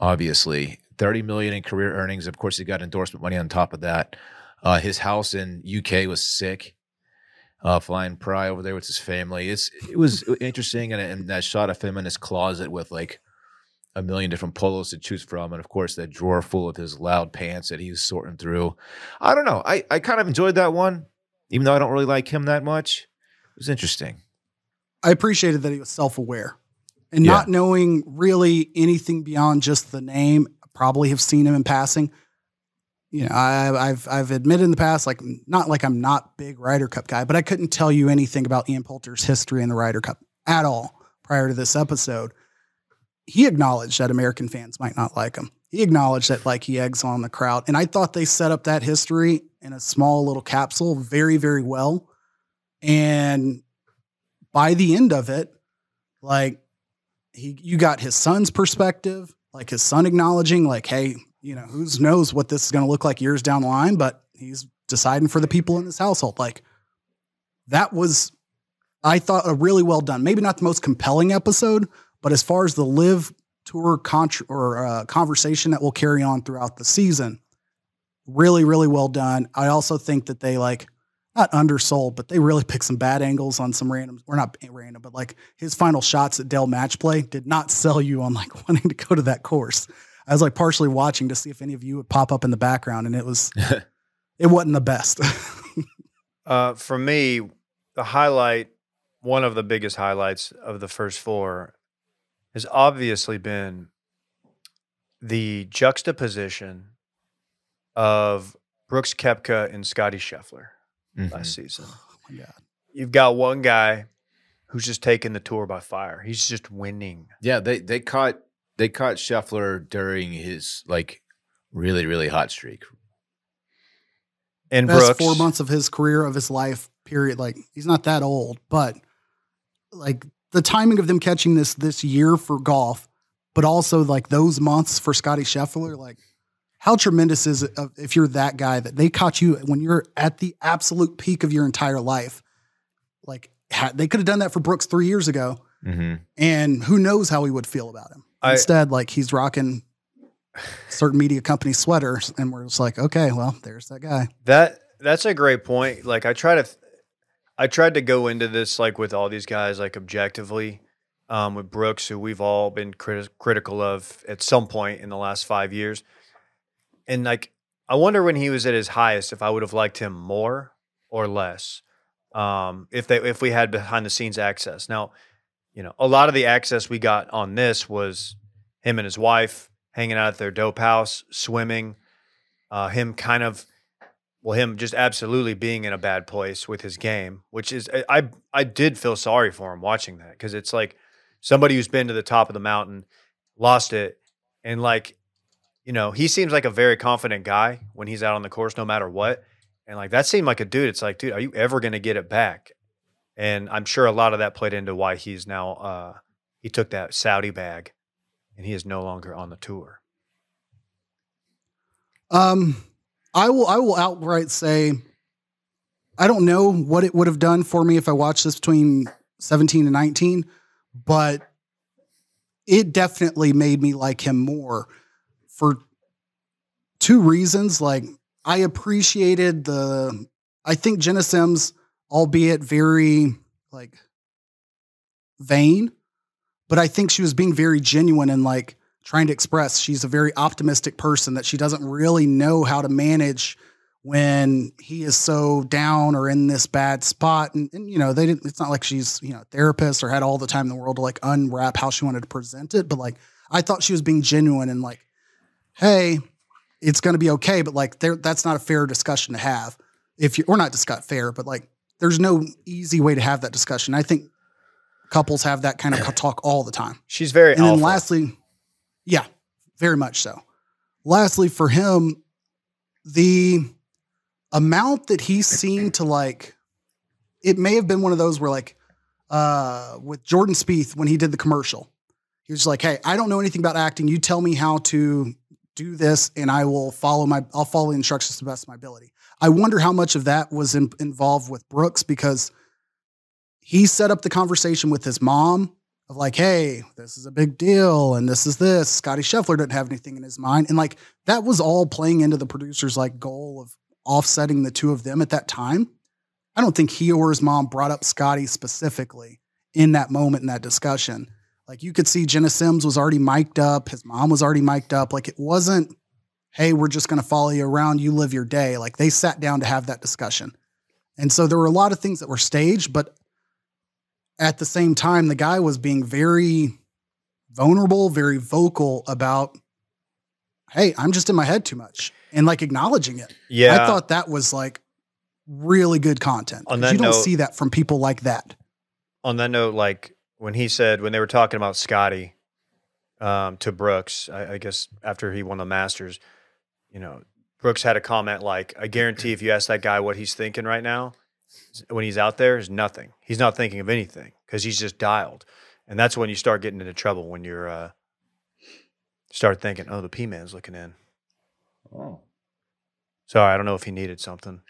obviously. 30 million in career earnings. Of course, he got endorsement money on top of that. Uh his house in UK was sick. Uh, flying Pry over there with his family. It's it was interesting, and, and that shot of him in his closet with like a million different polos to choose from, and of course that drawer full of his loud pants that he was sorting through. I don't know. I, I kind of enjoyed that one, even though I don't really like him that much. It was interesting. I appreciated that he was self aware and Yeah. not knowing really anything beyond just the name. I Probably have seen him in passing. You know, I, I've I've admitted in the past, like not like I'm not big Ryder Cup guy, but I couldn't tell you anything about Ian Poulter's history in the Ryder Cup at all prior to this episode. He acknowledged that American fans might not like him. He acknowledged that like he eggs on the crowd, and I thought they set up that history in a small little capsule very very well. And by the end of it, like he you got his son's perspective, like his son acknowledging, like, hey, you know, who knows what this is going to look like years down the line, but he's deciding for the people in this household. Like that was, I thought, a really well done. Maybe not the most compelling episode, but as far as the LIV tour contra- or uh, conversation that will carry on throughout the season, really, really well done. I also think that they like not undersold, but they really picked some bad angles on some random, or not random, but like his final shots at Dell match play did not sell you on like wanting to go to that course. I was like partially watching to see if any of you would pop up in the background, and it was it wasn't the best. Uh, for me, the highlight, one of the biggest highlights of the first four, has obviously been the juxtaposition of Brooks Koepka and Scotty Scheffler Mhm. last season. oh my god! You've got one guy who's just taking the tour by fire. He's just winning. Yeah, they they caught they caught Scheffler during his like really really hot streak. And Best Brooks, four months of his career of his life. Period. Like he's not that old, but like the timing of them catching this this year for golf, but also like those months for Scotty Scheffler, like how tremendous is it if you're that guy that they caught you when you're at the absolute peak of your entire life? Like they could have done that for Brooks three years ago, Mm-hmm. and who knows how he would feel about him. I- Instead, like he's rocking certain media company sweaters, and we're just like, okay, well, there's that guy. That that's a great point. Like I try to, I tried to go into this like with all these guys like objectively, um, with Brooks, who we've all been criti- critical of at some point in the last five years, and like I wonder when he was at his highest if I would have liked him more or less, um, if they if we had behind the scenes access. Now, you know, a lot of the access we got on this was him and his wife hanging out at their dope house, swimming, uh, him kind of well, him just absolutely being in a bad place with his game, which is I I, did feel sorry for him watching that because it's like somebody who's been to the top of the mountain, lost it, and like you know he seems like a very confident guy when he's out on the course, no matter what, and like that seemed like a dude. It's like, dude, are you ever going to get it back? And I'm sure a lot of that played into why he's now uh, he took that Saudi bag, and he is no longer on the tour. Um, I will. I will outright say, I don't know what it would have done for me if I watched this between seventeen and nineteen, but it definitely made me like him more for two reasons. Like I appreciated the. I think Jena Sims, albeit very like vain, but I think she was being very genuine and like trying to express she's a very optimistic person that she doesn't really know how to manage when he is so down or in this bad spot and, and you know they didn't it's not like she's you know a therapist or had all the time in the world to like unwrap how she wanted to present it but like i thought she was being genuine and like hey it's going to be okay but like there that's not a fair discussion to have. If you or not discuss fair but like there's no easy way to have that discussion i think couples have that kind of talk all the time She's very and then lastly, yeah, very much so. Lastly, for him, the amount that he seemed to like it may have been one of those where like uh with Jordan Spieth when he did the commercial, he was like, "Hey, I don't know anything about acting. You tell me how to do this, and I will follow my I'll follow the instructions to the best of my ability." I wonder how much of that was in, involved with Brooks because he set up the conversation with his mom of like, "Hey, this is a big deal, and this is this." Scotty Scheffler didn't have anything in his mind, and like that was all playing into the producer's like goal of offsetting the two of them at that time. I don't think he or his mom brought up Scotty specifically in that moment in that discussion. Like you could see Jena Sims was already mic'd up, his mom was already mic'd up. Like it wasn't, hey, we're just gonna follow you around, you live your day. Like they sat down to have that discussion. And so there were a lot of things that were staged, but at the same time, the guy was being very vulnerable, very vocal about, hey, I'm just in my head too much. And like acknowledging it. Yeah. I thought that was like really good content. On that you don't note- see that from people like that. on that note, like when he said when they were talking about Scotty um, to Brooks, I, I guess after he won the Masters, you know, Brooks had a comment like, "I guarantee if you ask that guy what he's thinking right now, when he's out there, is nothing. He's not thinking of anything because he's just dialed." And that's when you start getting into trouble when you're uh, start thinking, "Oh, the P man's looking in." Oh. Sorry, I don't know if he needed something.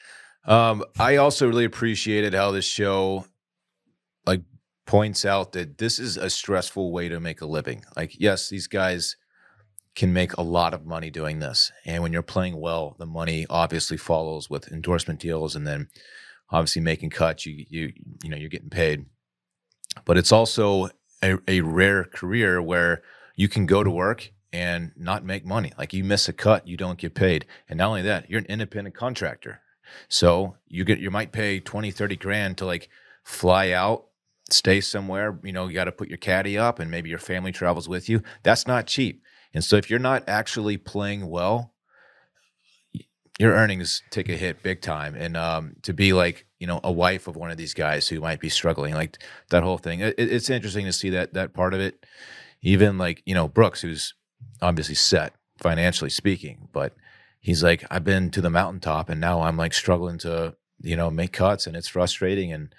Um, I also really appreciated how this show like points out that this is a stressful way to make a living. Like, yes, these guys can make a lot of money doing this. And when you're playing well, the money obviously follows with endorsement deals and then obviously making cuts, you you you know, you're getting paid. But it's also a, a rare career where you can go to work and not make money. Like you miss a cut, you don't get paid. And not only that, you're an independent contractor. So you get you might pay 20, 30 grand to like fly out, stay somewhere, you know, you got to put your caddy up and maybe your family travels with you. That's not cheap. And so if you're not actually playing well, your earnings take a hit big time. And um, to be like, you know, a wife of one of these guys who might be struggling, like that whole thing, it, it's interesting to see that that part of it. Even like, you know, Brooks, who's obviously set financially speaking, but he's like, I've been to the mountaintop and now I'm like struggling to, you know, make cuts and it's frustrating. And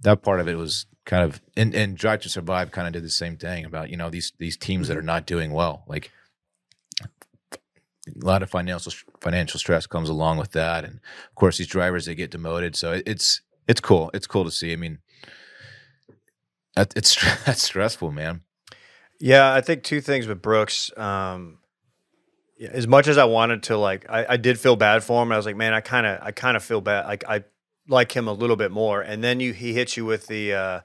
that part of it was kind of, and, and Drive to Survive kind of did the same thing about, you know, these, these teams that are not doing well. Like a lot of financial, financial stress comes along with that. And of course, these drivers, they get demoted. So it- it's, it's cool. It's cool to see. I mean, that, it's, that's stressful, man. Yeah, I think two things with Brooks. Um, yeah, as much as I wanted to, like, I, I did feel bad for him. I was like, man, I kind of, I kind of feel bad. Like, I like him a little bit more. And then you, he hits you with the uh,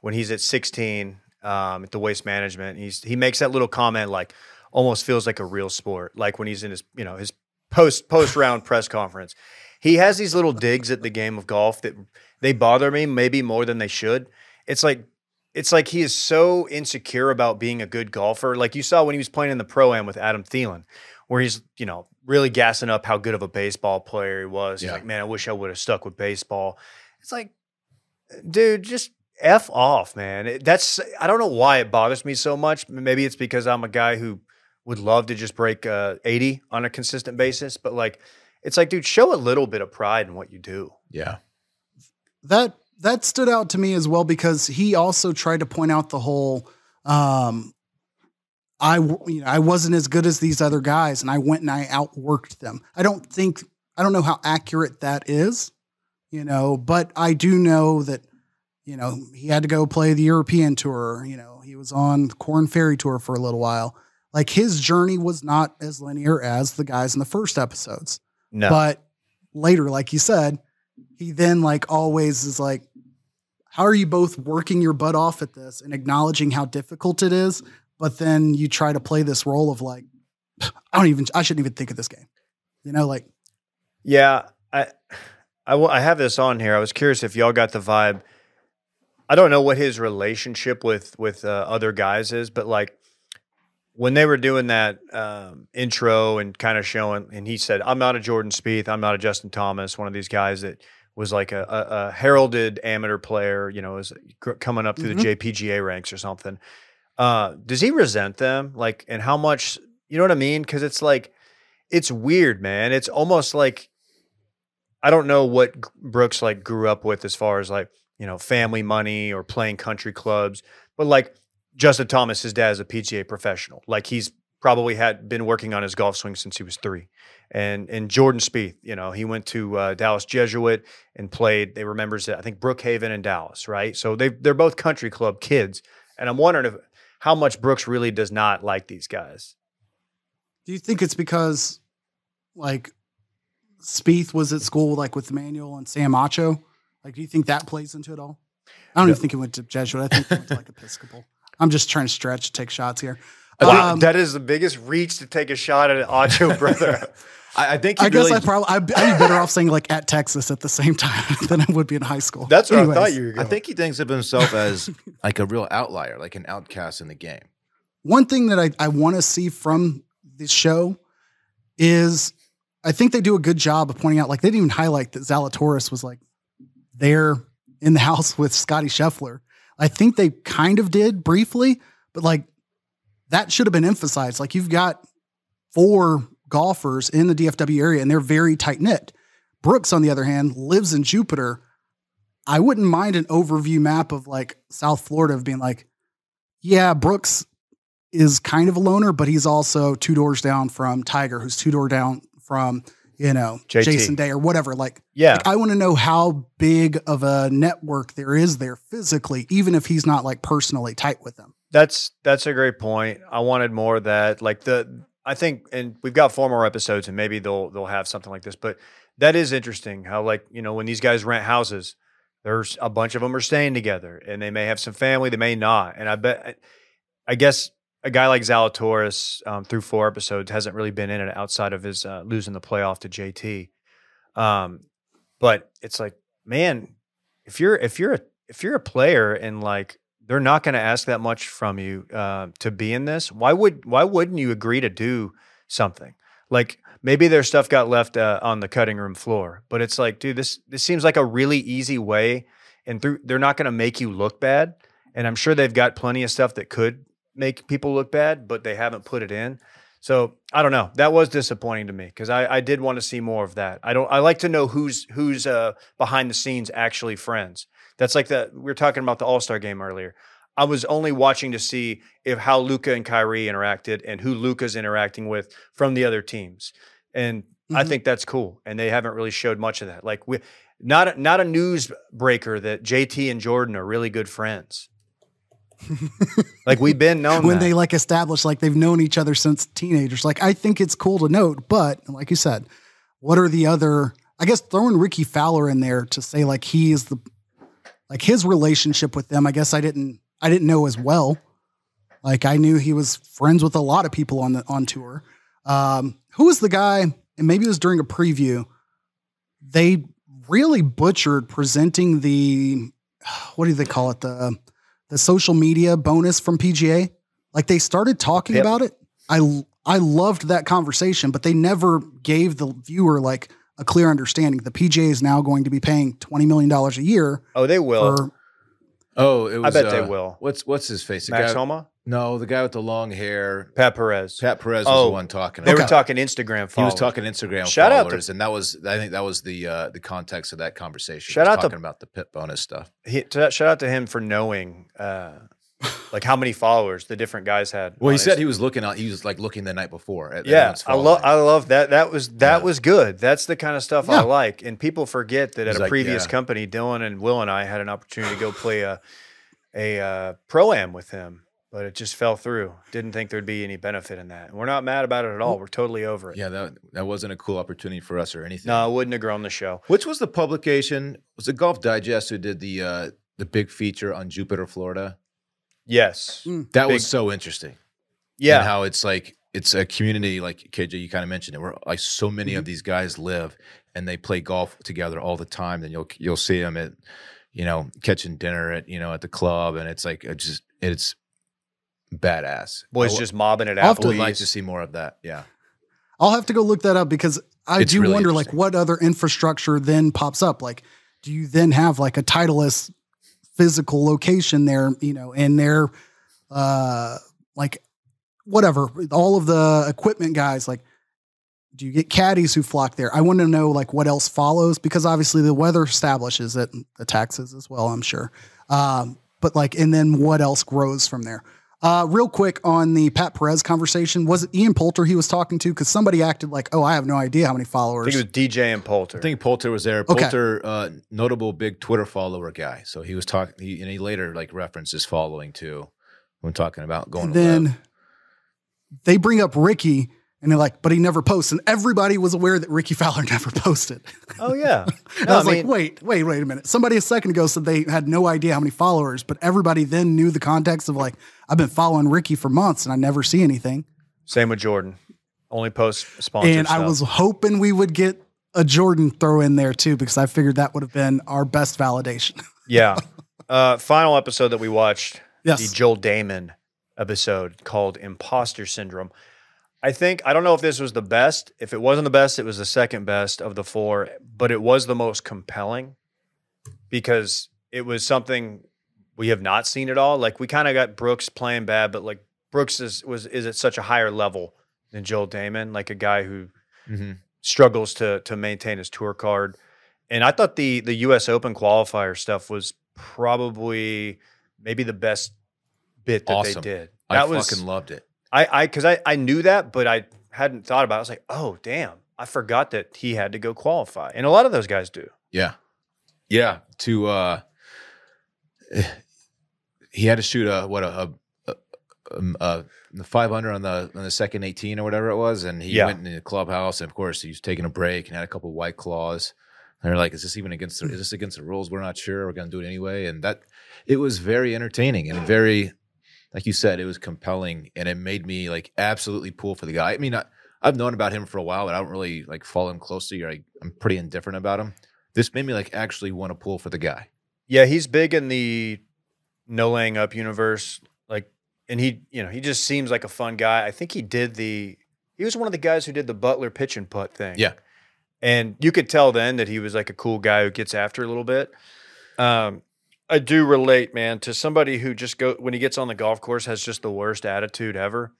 when he's at 16 um, at the waste management. He's he makes that little comment like almost feels like a real sport. Like when he's in his, you know, his post post round press conference. He has these little digs at the game of golf that they bother me maybe more than they should. It's like it's like he is so insecure about being a good golfer. Like you saw when he was playing in the pro am with Adam Thielen, where he's, you know, really gassing up how good of a baseball player he was. He's Yeah. like, man, I wish I would have stuck with baseball. It's like, dude, just F off, man. It- that's, I don't know why it bothers me so much. Maybe it's because I'm a guy who would love to just break uh, 80 on a consistent basis. But like, it's like, dude, show a little bit of pride in what you do. Yeah. that that stood out to me as well because he also tried to point out the whole um I you know, I wasn't as good as these other guys and I went and I outworked them. I don't think I don't know how accurate that is, you know, but I do know that you know, he had to go play the European tour, you know, he was on the Corn Ferry tour for a little while. Like his journey was not as linear as the guys in the first episodes. No. But later, like you said, he then like always is like, how are you both working your butt off at this and acknowledging how difficult it is? But then you try to play this role of like, I don't even, I shouldn't even think of this game. You know, like, Yeah, I, I, I have this on here. I was curious if y'all got the vibe. I don't know what his relationship with with uh, other guys is, but like when they were doing that um, intro and kind of showing, and he said, "I'm not a Jordan Spieth. I'm not a Justin Thomas. One of these guys that was like a, a, a heralded amateur player. You know, is coming up through the JPGA ranks or something." Uh, does he resent them? Like, and how much? You know what I mean? Because it's like, it's weird, man. It's almost like I don't know what Brooks like grew up with as far as like you know family money or playing country clubs, but like Justin Thomas, his dad is a PGA professional. Like he's probably had been working on his golf swing since he was three. And and Jordan Spieth, you know, he went to uh, Dallas Jesuit and played. They remembers it. I think Brookhaven and Dallas, right? So they they're both country club kids. And I'm wondering if how much Brooks really does not like these guys. Do you think it's because like Spieth was at school like with Manuel and Sam Acho? Like, do you think that plays into it all? I don't No. even think he went to Jesuit. I think he went to like Episcopal. I'm just trying to stretch, take shots here. Wow, Um, that is the biggest reach to take a shot at an Acho brother. I, I think I he guess really, I probably I'd, I'd be better off saying like at Texas at the same time than I would be in high school. That's what I thought you were Going. I think he thinks of himself as like a real outlier, like an outcast in the game. One thing that I, I want to see from this show is I think they do a good job of pointing out, like they didn't even highlight that Zalatoris was like there in the house with Scotty Scheffler. I think they kind of did briefly, but like that should have been emphasized. Like you've got four golfers in the DFW area and they're very tight knit. Brooks, on the other hand, lives in Jupiter. I wouldn't mind an overview map of like South Florida of being like, yeah, Brooks is kind of a loner, but he's also two doors down from Tiger, who's two door down from, you know, JT. Jason Day or whatever. Like, yeah. like, I want to know how big of a network there is there physically, even if he's not like personally tight with them. That's that's a great point. I wanted more of that. Like the I think and we've got four more episodes and maybe they'll they'll have something like this. But that is interesting how like, you know, when these guys rent houses, there's a bunch of them are staying together and they may have some family, they may not. And I bet I guess a guy like Zalatoris um, through four episodes hasn't really been in it outside of his uh, losing the playoff to JT. Um, but it's like, man, if you're if you're a if you're a player and like they're not going to ask that much from you uh, to be in this, why would why wouldn't you agree to do something? Like maybe their stuff got left uh, on the cutting room floor, but it's like, dude, this this seems like a really easy way, and through they're not going to make you look bad. And I'm sure they've got plenty of stuff that could make people look bad, but they haven't put it in. So I don't know. That was disappointing to me because I, I did want to see more of that. I don't. I like to know who's who's uh, behind the scenes actually friends. That's like the we were talking about the All Star game earlier. I was only watching to see if how Luka and Kyrie interacted and who Luka's interacting with from the other teams, and I Mhm. think that's cool. And they haven't really showed much of that. Like we not a, not a news breaker that JT and Jordan are really good friends. like we've been known when that. they like established like they've known each other since teenagers. Like I think it's cool to note, but like you said, what are the other? I guess throwing Rickie Fowler in there to say like he is the like his relationship with them. I guess I didn't I didn't know as well. Like I knew he was friends with a lot of people on the on tour. Um, who was the guy? And maybe it was during a preview. They really butchered presenting the what do they call it the the social media bonus from PGA. Like they started talking Yep. about it. I I loved that conversation, but they never gave the viewer like a clear understanding. The PGA is now going to be paying twenty million dollars a year oh, they will. for Oh, it was. bet they uh, will. What's what's his face? The Max guy, Homa, No, the guy with the long hair. Pat Perez. Pat Perez was Oh, the one talking. They about were talking Instagram. He was talking Instagram Shout out to- followers, and that was I think that was the uh, the context of that conversation. Shout He was out to- talking about the pit bonus stuff. He, to, shout out to him for knowing, uh, like how many followers the different guys had. Well, he said he was looking out. He was like looking the night before. At Yeah, I love. I love that. That was that Yeah. was good. That's the kind of stuff Yeah. I like. And people forget that at a like, previous yeah. company, Dylan and Will and I had an opportunity to go play a a uh, pro am with him, but it just fell through. Didn't think there'd be any benefit in that. And we're not mad about it at all. We're totally over it. Yeah, that that wasn't a cool opportunity for us or anything. No, I wouldn't have grown the show. Which was the publication? Was it Golf Digest who did the uh, the big feature on Jupiter, Florida? Yes. Mm. That Big- was so interesting. Yeah. and how it's like it's a community like KJ you kind of mentioned it where like so many Mm-hmm. of these guys live and they play golf together all the time then you'll you'll see them at you know catching dinner at you know at the club and it's like it just it's badass Boys I w- just mobbing it out. to- would like to see more of that yeah I'll have to go look that up because I It's do really wonder like what other infrastructure then pops up. Like, do you then have like a Titleist physical location there, you know, and their uh like whatever, all of the equipment guys, like Do you get caddies who flock there? I want to know like what else follows because obviously the weather establishes it, the taxes as well. I'm sure, um, but like, and then what else grows from there? Uh, real quick on the Pat Perez conversation, was it Ian Poulter he was talking to? Because somebody acted like, oh, I have no idea how many followers." I followers. think it was DJ and Poulter. I think Poulter was there. Okay. Poulter, uh, notable big Twitter follower guy. So he was talking, he, and he later like references following too when talking about going. and to then LIV. they bring up Rickie, and they're like, but he never posts, and everybody was aware that Rickie Fowler never posted. oh yeah. No, I was I like, wait, wait, wait a minute. Somebody a second ago said they had no idea how many followers, but everybody then knew the context of like, I've been following Rickie for months and I never see anything. Same with Jordan. Only post sponsored and I was hoping we would get a Jordan throw in there too, because I figured that would have been our best validation. yeah. Uh, final episode that we watched, yes. the Joel Dahmen episode called Imposter Syndrome. I think I don't know if this was the best. If it wasn't the best, it was the second best of the four, but it was the most compelling because it was something we have not seen at all. Like we kind of got Brooks playing bad, but like Brooks is was is at such a higher level than Joel Dahmen, like a guy who Mhm. struggles to to maintain his tour card. And I thought the the US Open qualifier stuff was probably maybe the best bit that Awesome. they did. I That was fucking loved it. I I because I I knew that, but I hadn't thought about. it. I was like, oh damn, I forgot that he had to go qualify, and a lot of those guys do. Yeah. Yeah. To uh he had to shoot a what a, a, a, um, uh 500 on the on the second 18 or whatever it was and he Yeah. went in the clubhouse and of course he was taking a break and had a couple white claws and they're like is this even against the, is this against the rules we're not sure we're going to do it anyway and that it was very entertaining and very like you said it was compelling and it made me like absolutely pull for the guy i mean I, i've known about him for a while but i don't really like follow him closely or I, i'm pretty indifferent about him this made me like actually want to pull for the guy Yeah, he's big in the no laying up universe. Like, and he, you know, he just seems like a fun guy. I think he did the. He was one of the guys who did the Butler pitch and putt thing. Yeah. and you could tell then that he was like a cool guy who gets after a little bit. Um, I do relate, man, to somebody who just go when he gets on the golf course has just the worst attitude ever.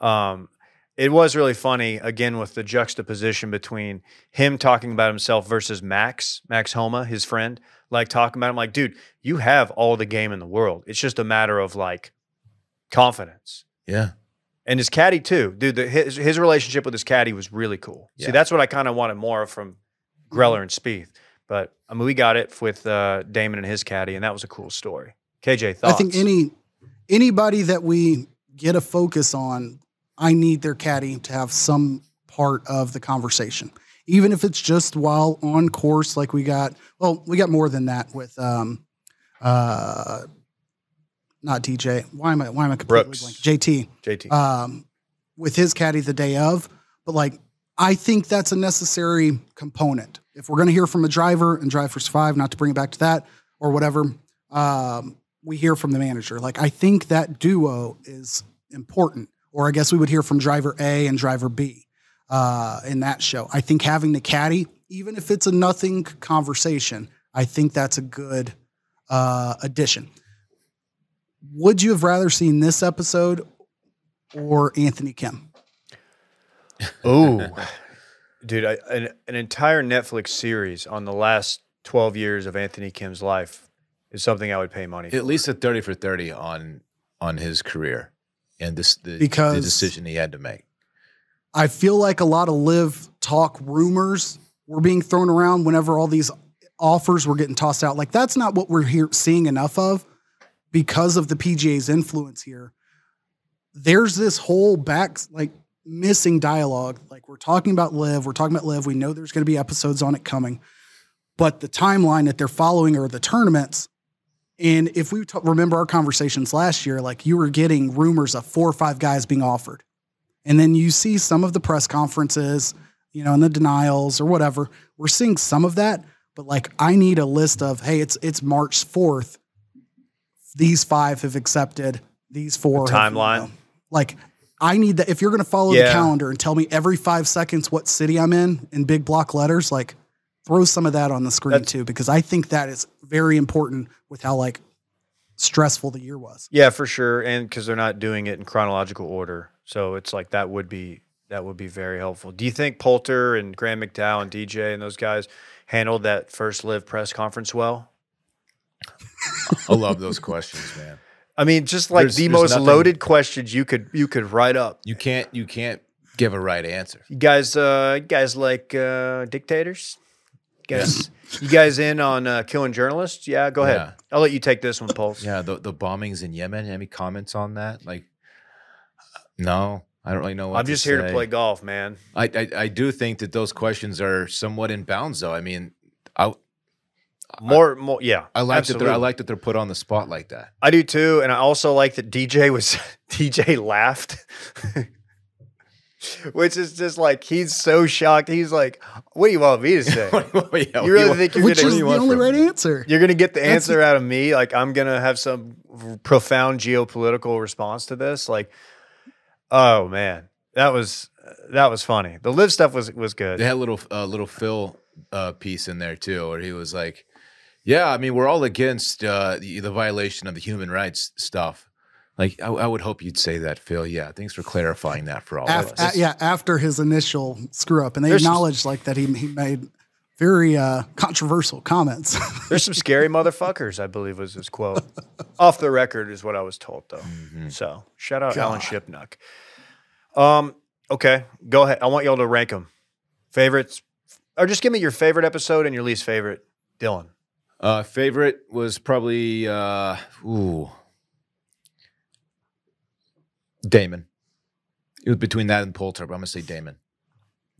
Um, it was really funny again with the juxtaposition between him talking about himself versus Max, Max Homa, his friend, like talking about him, like, dude, you have all the game in the world. It's just a matter of like confidence. yeah And his caddy too, dude. The, his his relationship with his caddy was really cool. Yeah. See, that's what I kind of wanted more from Greller and Spieth. But I mean, we got it with uh, Dahmen and his caddy, and that was a cool story. KJ, thoughts? I think any anybody that we get a focus on, I need their caddy to have some part of the conversation, even if it's just while on course. Like we got, well, we got more than that with, um, uh, not DJ. Why am I? Why am I completely Brooks. blank? JT JT. um, with his caddy the day of. But like, I think that's a necessary component. If we're going to hear from a driver and drive for five, not to bring it back to that or whatever, um, we hear from the manager. Like, I think that duo is important. Or I guess we would hear from driver A and driver B uh, in that show. I think having the caddy, even if it's a nothing conversation, I think that's a good uh, addition. Would you have rather seen this episode or Anthony Kim? Oh, dude, I, an, an entire Netflix series on the last 12 years of Anthony Kim's life is something I would pay money for. at least a 30 for 30 on on his career and this the, Because- the decision he had to make I feel like a lot of LIV talk rumors were being thrown around whenever all these offers were getting tossed out. Like that's not what we're here seeing enough of because of the PGA's influence here. There's this whole back like missing dialogue. Like we're talking about LIV, we're talking about LIV. We know there's going to be episodes on it coming, but the timeline that they're following are the tournaments. And if we t- remember our conversations last year, like you were getting rumors of four or five guys being offered. And then you see some of the press conferences, you know, and the denials or whatever. We're seeing some of that, but like I need a list of, hey, it's it's March 4th. These five have accepted, these four have, you timeline? know. like I need that if you're gonna follow the calendar and tell me every five seconds what city I'm in in big block letters, like throw some of that on the screen That's- too, because I think that is very important with how like stressful the year was. Yeah, for sure. And because they're not doing it in chronological order. So it's like that would be That would be very helpful. Do you think Poulter and Graham McDowell and DJ and those guys handled that first LIV press conference well? I love those questions, man. I mean, just like There's- the there's most nothing- loaded questions you could you could write up. You can't you can't give a right answer. You guys, uh, you guys like uh, dictators? You guys, you guys in on uh, killing journalists? Yeah, go ahead. Yeah. I'll let you take this one, Pulse. Yeah, the the bombings in Yemen. Any comments on that? Like, no, I don't really know. What I'm just here to play golf, man. I, I I do think that those questions are somewhat in bounds, though. I mean, I More, more, yeah. I like that they're I like that they're put on the spot like that. I do too, and I also like that DJ was DJ laughed, which is just like he's so shocked. He's like, "What do you want me to say? Yeah, You really think you're Which gonna is the want only right me? answer. you're gonna get the That's- answer out of me? Like I'm gonna have some profound geopolitical response to this? Like, oh man, that was that was funny. The LIV stuff was was good. They had a little uh, little Phil uh, piece in there too, where he was like, "Yeah, I mean, we're all against uh, the, the violation of the human rights stuff." Like, I, I would hope you'd say that, Phil. Yeah, thanks for clarifying that for all Af- of us. a- yeah, after his initial screw up, and they There's some- acknowledged like that he he made very uh, controversial comments. There's some scary motherfuckers, I believe was his quote. Off the record is what I was told though. Mm-hmm. So shout out Alan God. Shipnuck. Um, okay, go ahead. I want y'all to rank them. Favorites, or just give me your favorite episode and your least favorite. Dylan. Uh, favorite was probably uh, ooh, Dahmen. It was between that and Poulter, but I'm gonna say Dahmen.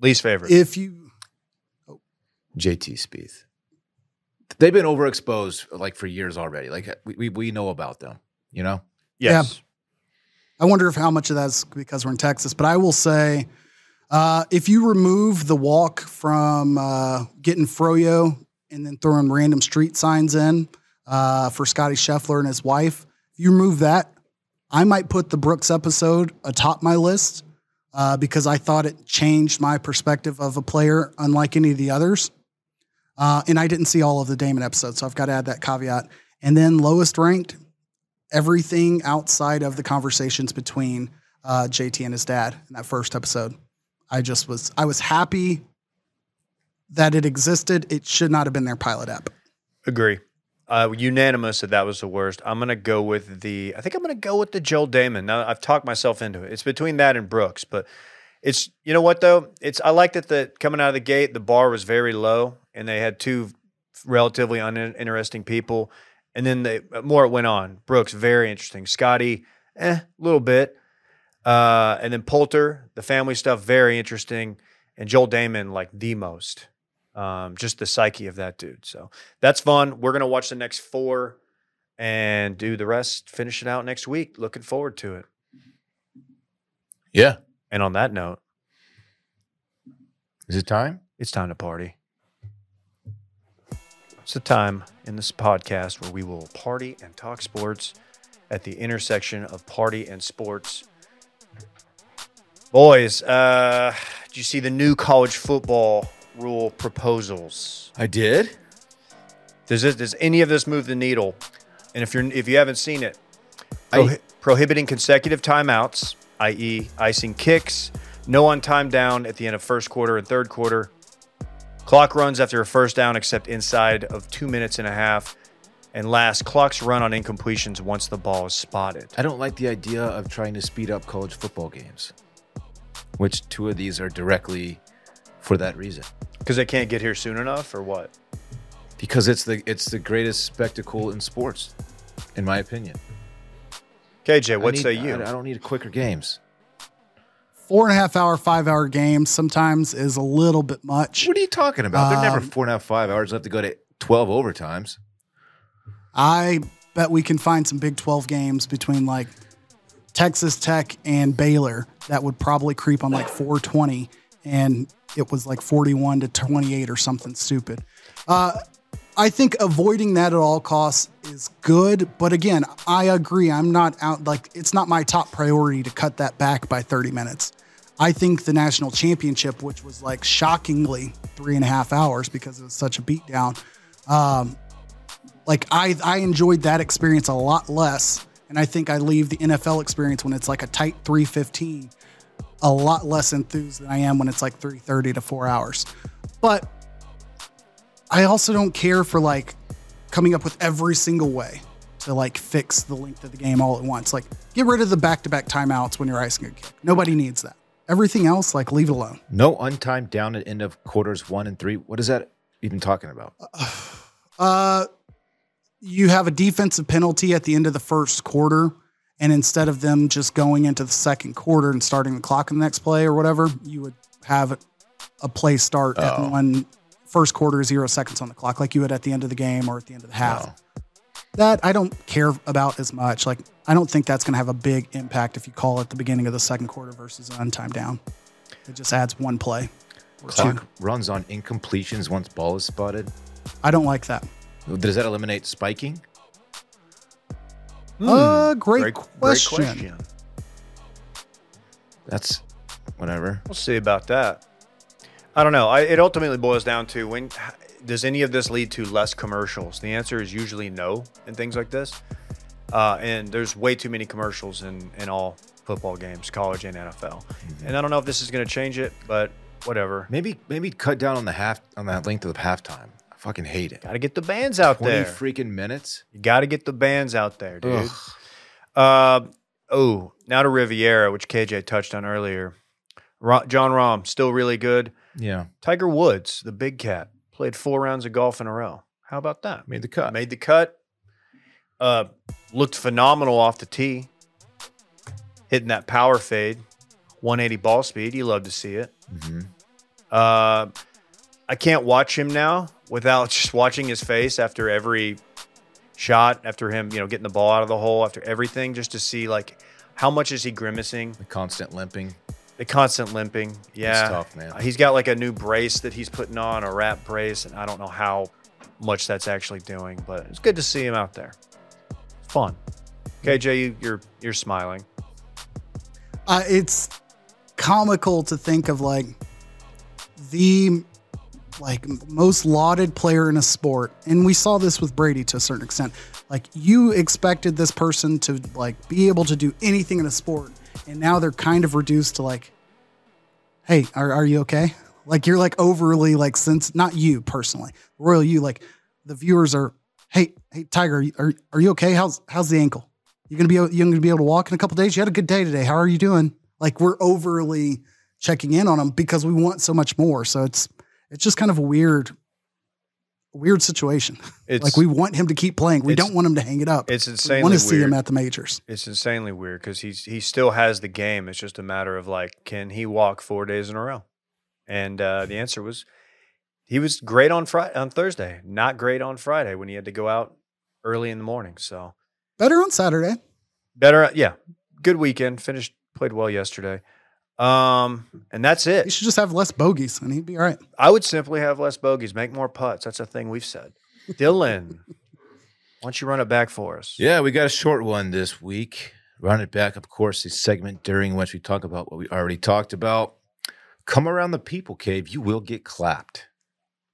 Least favorite. if you JT Spieth. They've been overexposed like for years already. Like we, we, we know about them, you know? yes. I wonder if how much of that's because we're in Texas, but I will say, uh, if you remove the walk from uh, getting Froyo and then throwing random street signs in uh, for Scotty Scheffler and his wife, if you remove that, I might put the Brooks episode atop my list uh, because I thought it changed my perspective of a player, unlike any of the others. Uh, and I didn't see all of the Dahmen episodes, so I've got to add that caveat. And then lowest ranked, everything outside of the conversations between uh, JT and his dad in that first episode. I just was I was happy that it existed. It should not have been their pilot app. Agree. Uh, unanimous that that was the worst. I'm gonna go with the. I think I'm gonna go with the Joel Dahmen. Now I've talked myself into it. It's between that and Brooks, but it's you know what though. It's I like that the coming out of the gate the bar was very low and they had two relatively uninteresting people, and then the more it went on. Brooks very interesting. Scotty, eh, a little bit, uh, and then Poulter the family stuff very interesting, and Joel Damon like the most um, just the psyche of that dude. So that's fun. We're gonna watch the next four and do the rest. Finish it out next week. Looking forward to it. Yeah. And on that note, Is it time? it's time to party. It's the time in this podcast where we will party and talk sports at the intersection of party and sports. Boys, uh, did you see the new college football rule proposals? I did. Does this, does any of this move the needle? And if you're if you haven't seen it, I- prohi- prohibiting consecutive timeouts, i.e., icing kicks, no on time down at the end of first quarter and third quarter. Clock runs after a first down except inside of two minutes and a half. And last, clocks run on incompletions once the ball is spotted. I don't like the idea of trying to speed up college football games, which two of these are directly for that reason. Because they can't get here soon enough, or what? Because it's the it's the greatest spectacle in sports, in my opinion. KJ, what need- say you? I, I don't need quicker games. Four and a half hour, five hour games sometimes is a little bit much. What are you talking about? They're never Um, four and a half, five hours. Have to go to twelve overtimes. I bet we can find some Big 12 games between like Texas Tech and Baylor that would probably creep on like 420 and it was like 41 to 28 or something stupid. Uh, I think avoiding that at all costs is good, but again, I agree. I'm not out like it's not my top priority to cut that back by 30 minutes. I think the national championship, which was like shockingly three and a half hours because it was such a beatdown, um, like I I enjoyed that experience a lot less, and I think I leave the NFL experience when it's like a tight 315 a lot less enthused than I am when it's like 3:30 to 4 hours. But I also don't care for like coming up with every single way to like fix the length of the game all at once. Like get rid of the back-to-back timeouts when you're icing a kick. Nobody needs that. Everything else, like leave it alone. No untimed down at end of quarters one and three. What is that even talking about? Uh, you have a defensive penalty at the end of the first quarter, and instead of them just going into the second quarter and starting the clock in the next play or whatever, you would have a play start at Oh. one first quarter, zero seconds on the clock, like you would at the end of the game or at the end of the half. Oh. That I don't care about as much. Like I don't think that's going to have a big impact if you call it the beginning of the second quarter versus an untimed down. It just adds one play. or two. Clock runs on incompletions once ball is spotted. I don't like that. Does that eliminate spiking? Uh, great, Great, question. great question. That's whatever. We'll see about that. I don't know. I, it ultimately boils down to when does any of this lead to less commercials? The answer is usually no in things like this. Uh, and there's way too many commercials in, in all football games, college and NFL. And I don't know if this is going to change it, but whatever. Maybe maybe cut down on the half on that length of the halftime. I fucking hate it. Got to get the bands out Twenty there. freaking minutes. You got to get the bands out there, dude. Uh, oh, now to Riviera, which KJ touched on earlier. Ro- Jon Rahm, still really good. Yeah, Tiger Woods, the big cat, played four rounds of golf in a row. How about that? made the cut. Made the cut. Uh, looked phenomenal off the tee. Hitting that power fade, 180 ball speed. You love to see it. hmm Uh, I can't watch him now without just watching his face after every shot, after him, you know, getting the ball out of the hole, after everything, just to see like how much is he grimacing, The constant limping. the constant limping. Yeah, tough, man. He's got like a new brace that he's putting on, a wrap brace, and I don't know how much that's actually doing, but it's good to see him out there. Fun. KJ, you, you're you're smiling. uh, it's comical to think of like the like most lauded player in a sport and we saw this with brady to a certain extent like you expected this person to like be able to do anything in a sport and now they're kind of reduced to like hey are, are you okay? Like you're like overly like since not you personally royal you like the viewers are hey hey tiger are, are you okay? How's how's the ankle? You gonna be able, you gonna be able to walk in a couple days? You had a good day today. How are you doing? Like we're overly checking in on them because we want so much more so it's it's just kind of a weird weird situation It's like we want him to keep playing we don't want him to hang it up it's we insanely want to see him at the majors It's insanely weird because he's he still has the game. It's just a matter of like, can he walk four days in a row? And uh, the answer was, he was great on Friday on Thursday, not great on Friday when he had to go out early in the morning. So better on saturday better, yeah, good weekend. Finished played well yesterday. Um, and that's it. You should just have less bogeys and he'd be all right I would simply have less bogeys, make more putts. That's a thing we've said. Dylan, why don't you run it back for us? Yeah, we got a short one this week. Run it back, of course, the segment during which we talk about what we already talked about. Come around the people cave, you will get clapped.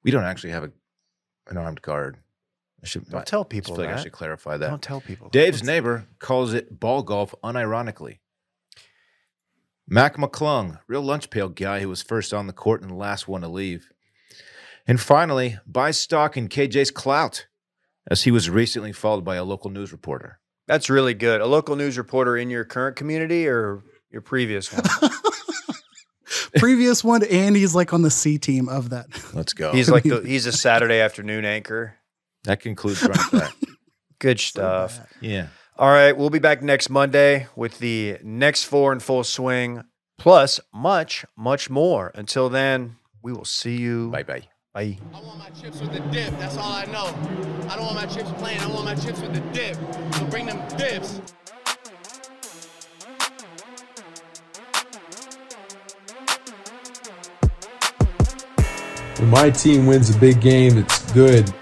We don't actually have a, an armed guard. I should Don't tell I just people feel like I should clarify that. Don't tell people. Dave's neighbor calls it ball golf unironically. Mac McClung, real lunch pail guy who was first on the court and the last one to leave. And finally, buy stock in KJ's clout, as he was recently followed by a local news reporter. That's really good. A local news reporter in your current community or your previous one? previous one and he's like on the c team of that Let's go. He's like the he's a Saturday afternoon anchor. that concludes run it back. Good stuff. bad. yeah. All right, we'll be back next Monday with the next four in full swing, plus much, much more. Until then, we will see you. Bye bye. Bye. I want my chips with the dip. That's all I know. I don't want my chips plain. I want my chips with the dip. So bring them dips. When my team wins a big game, it's good.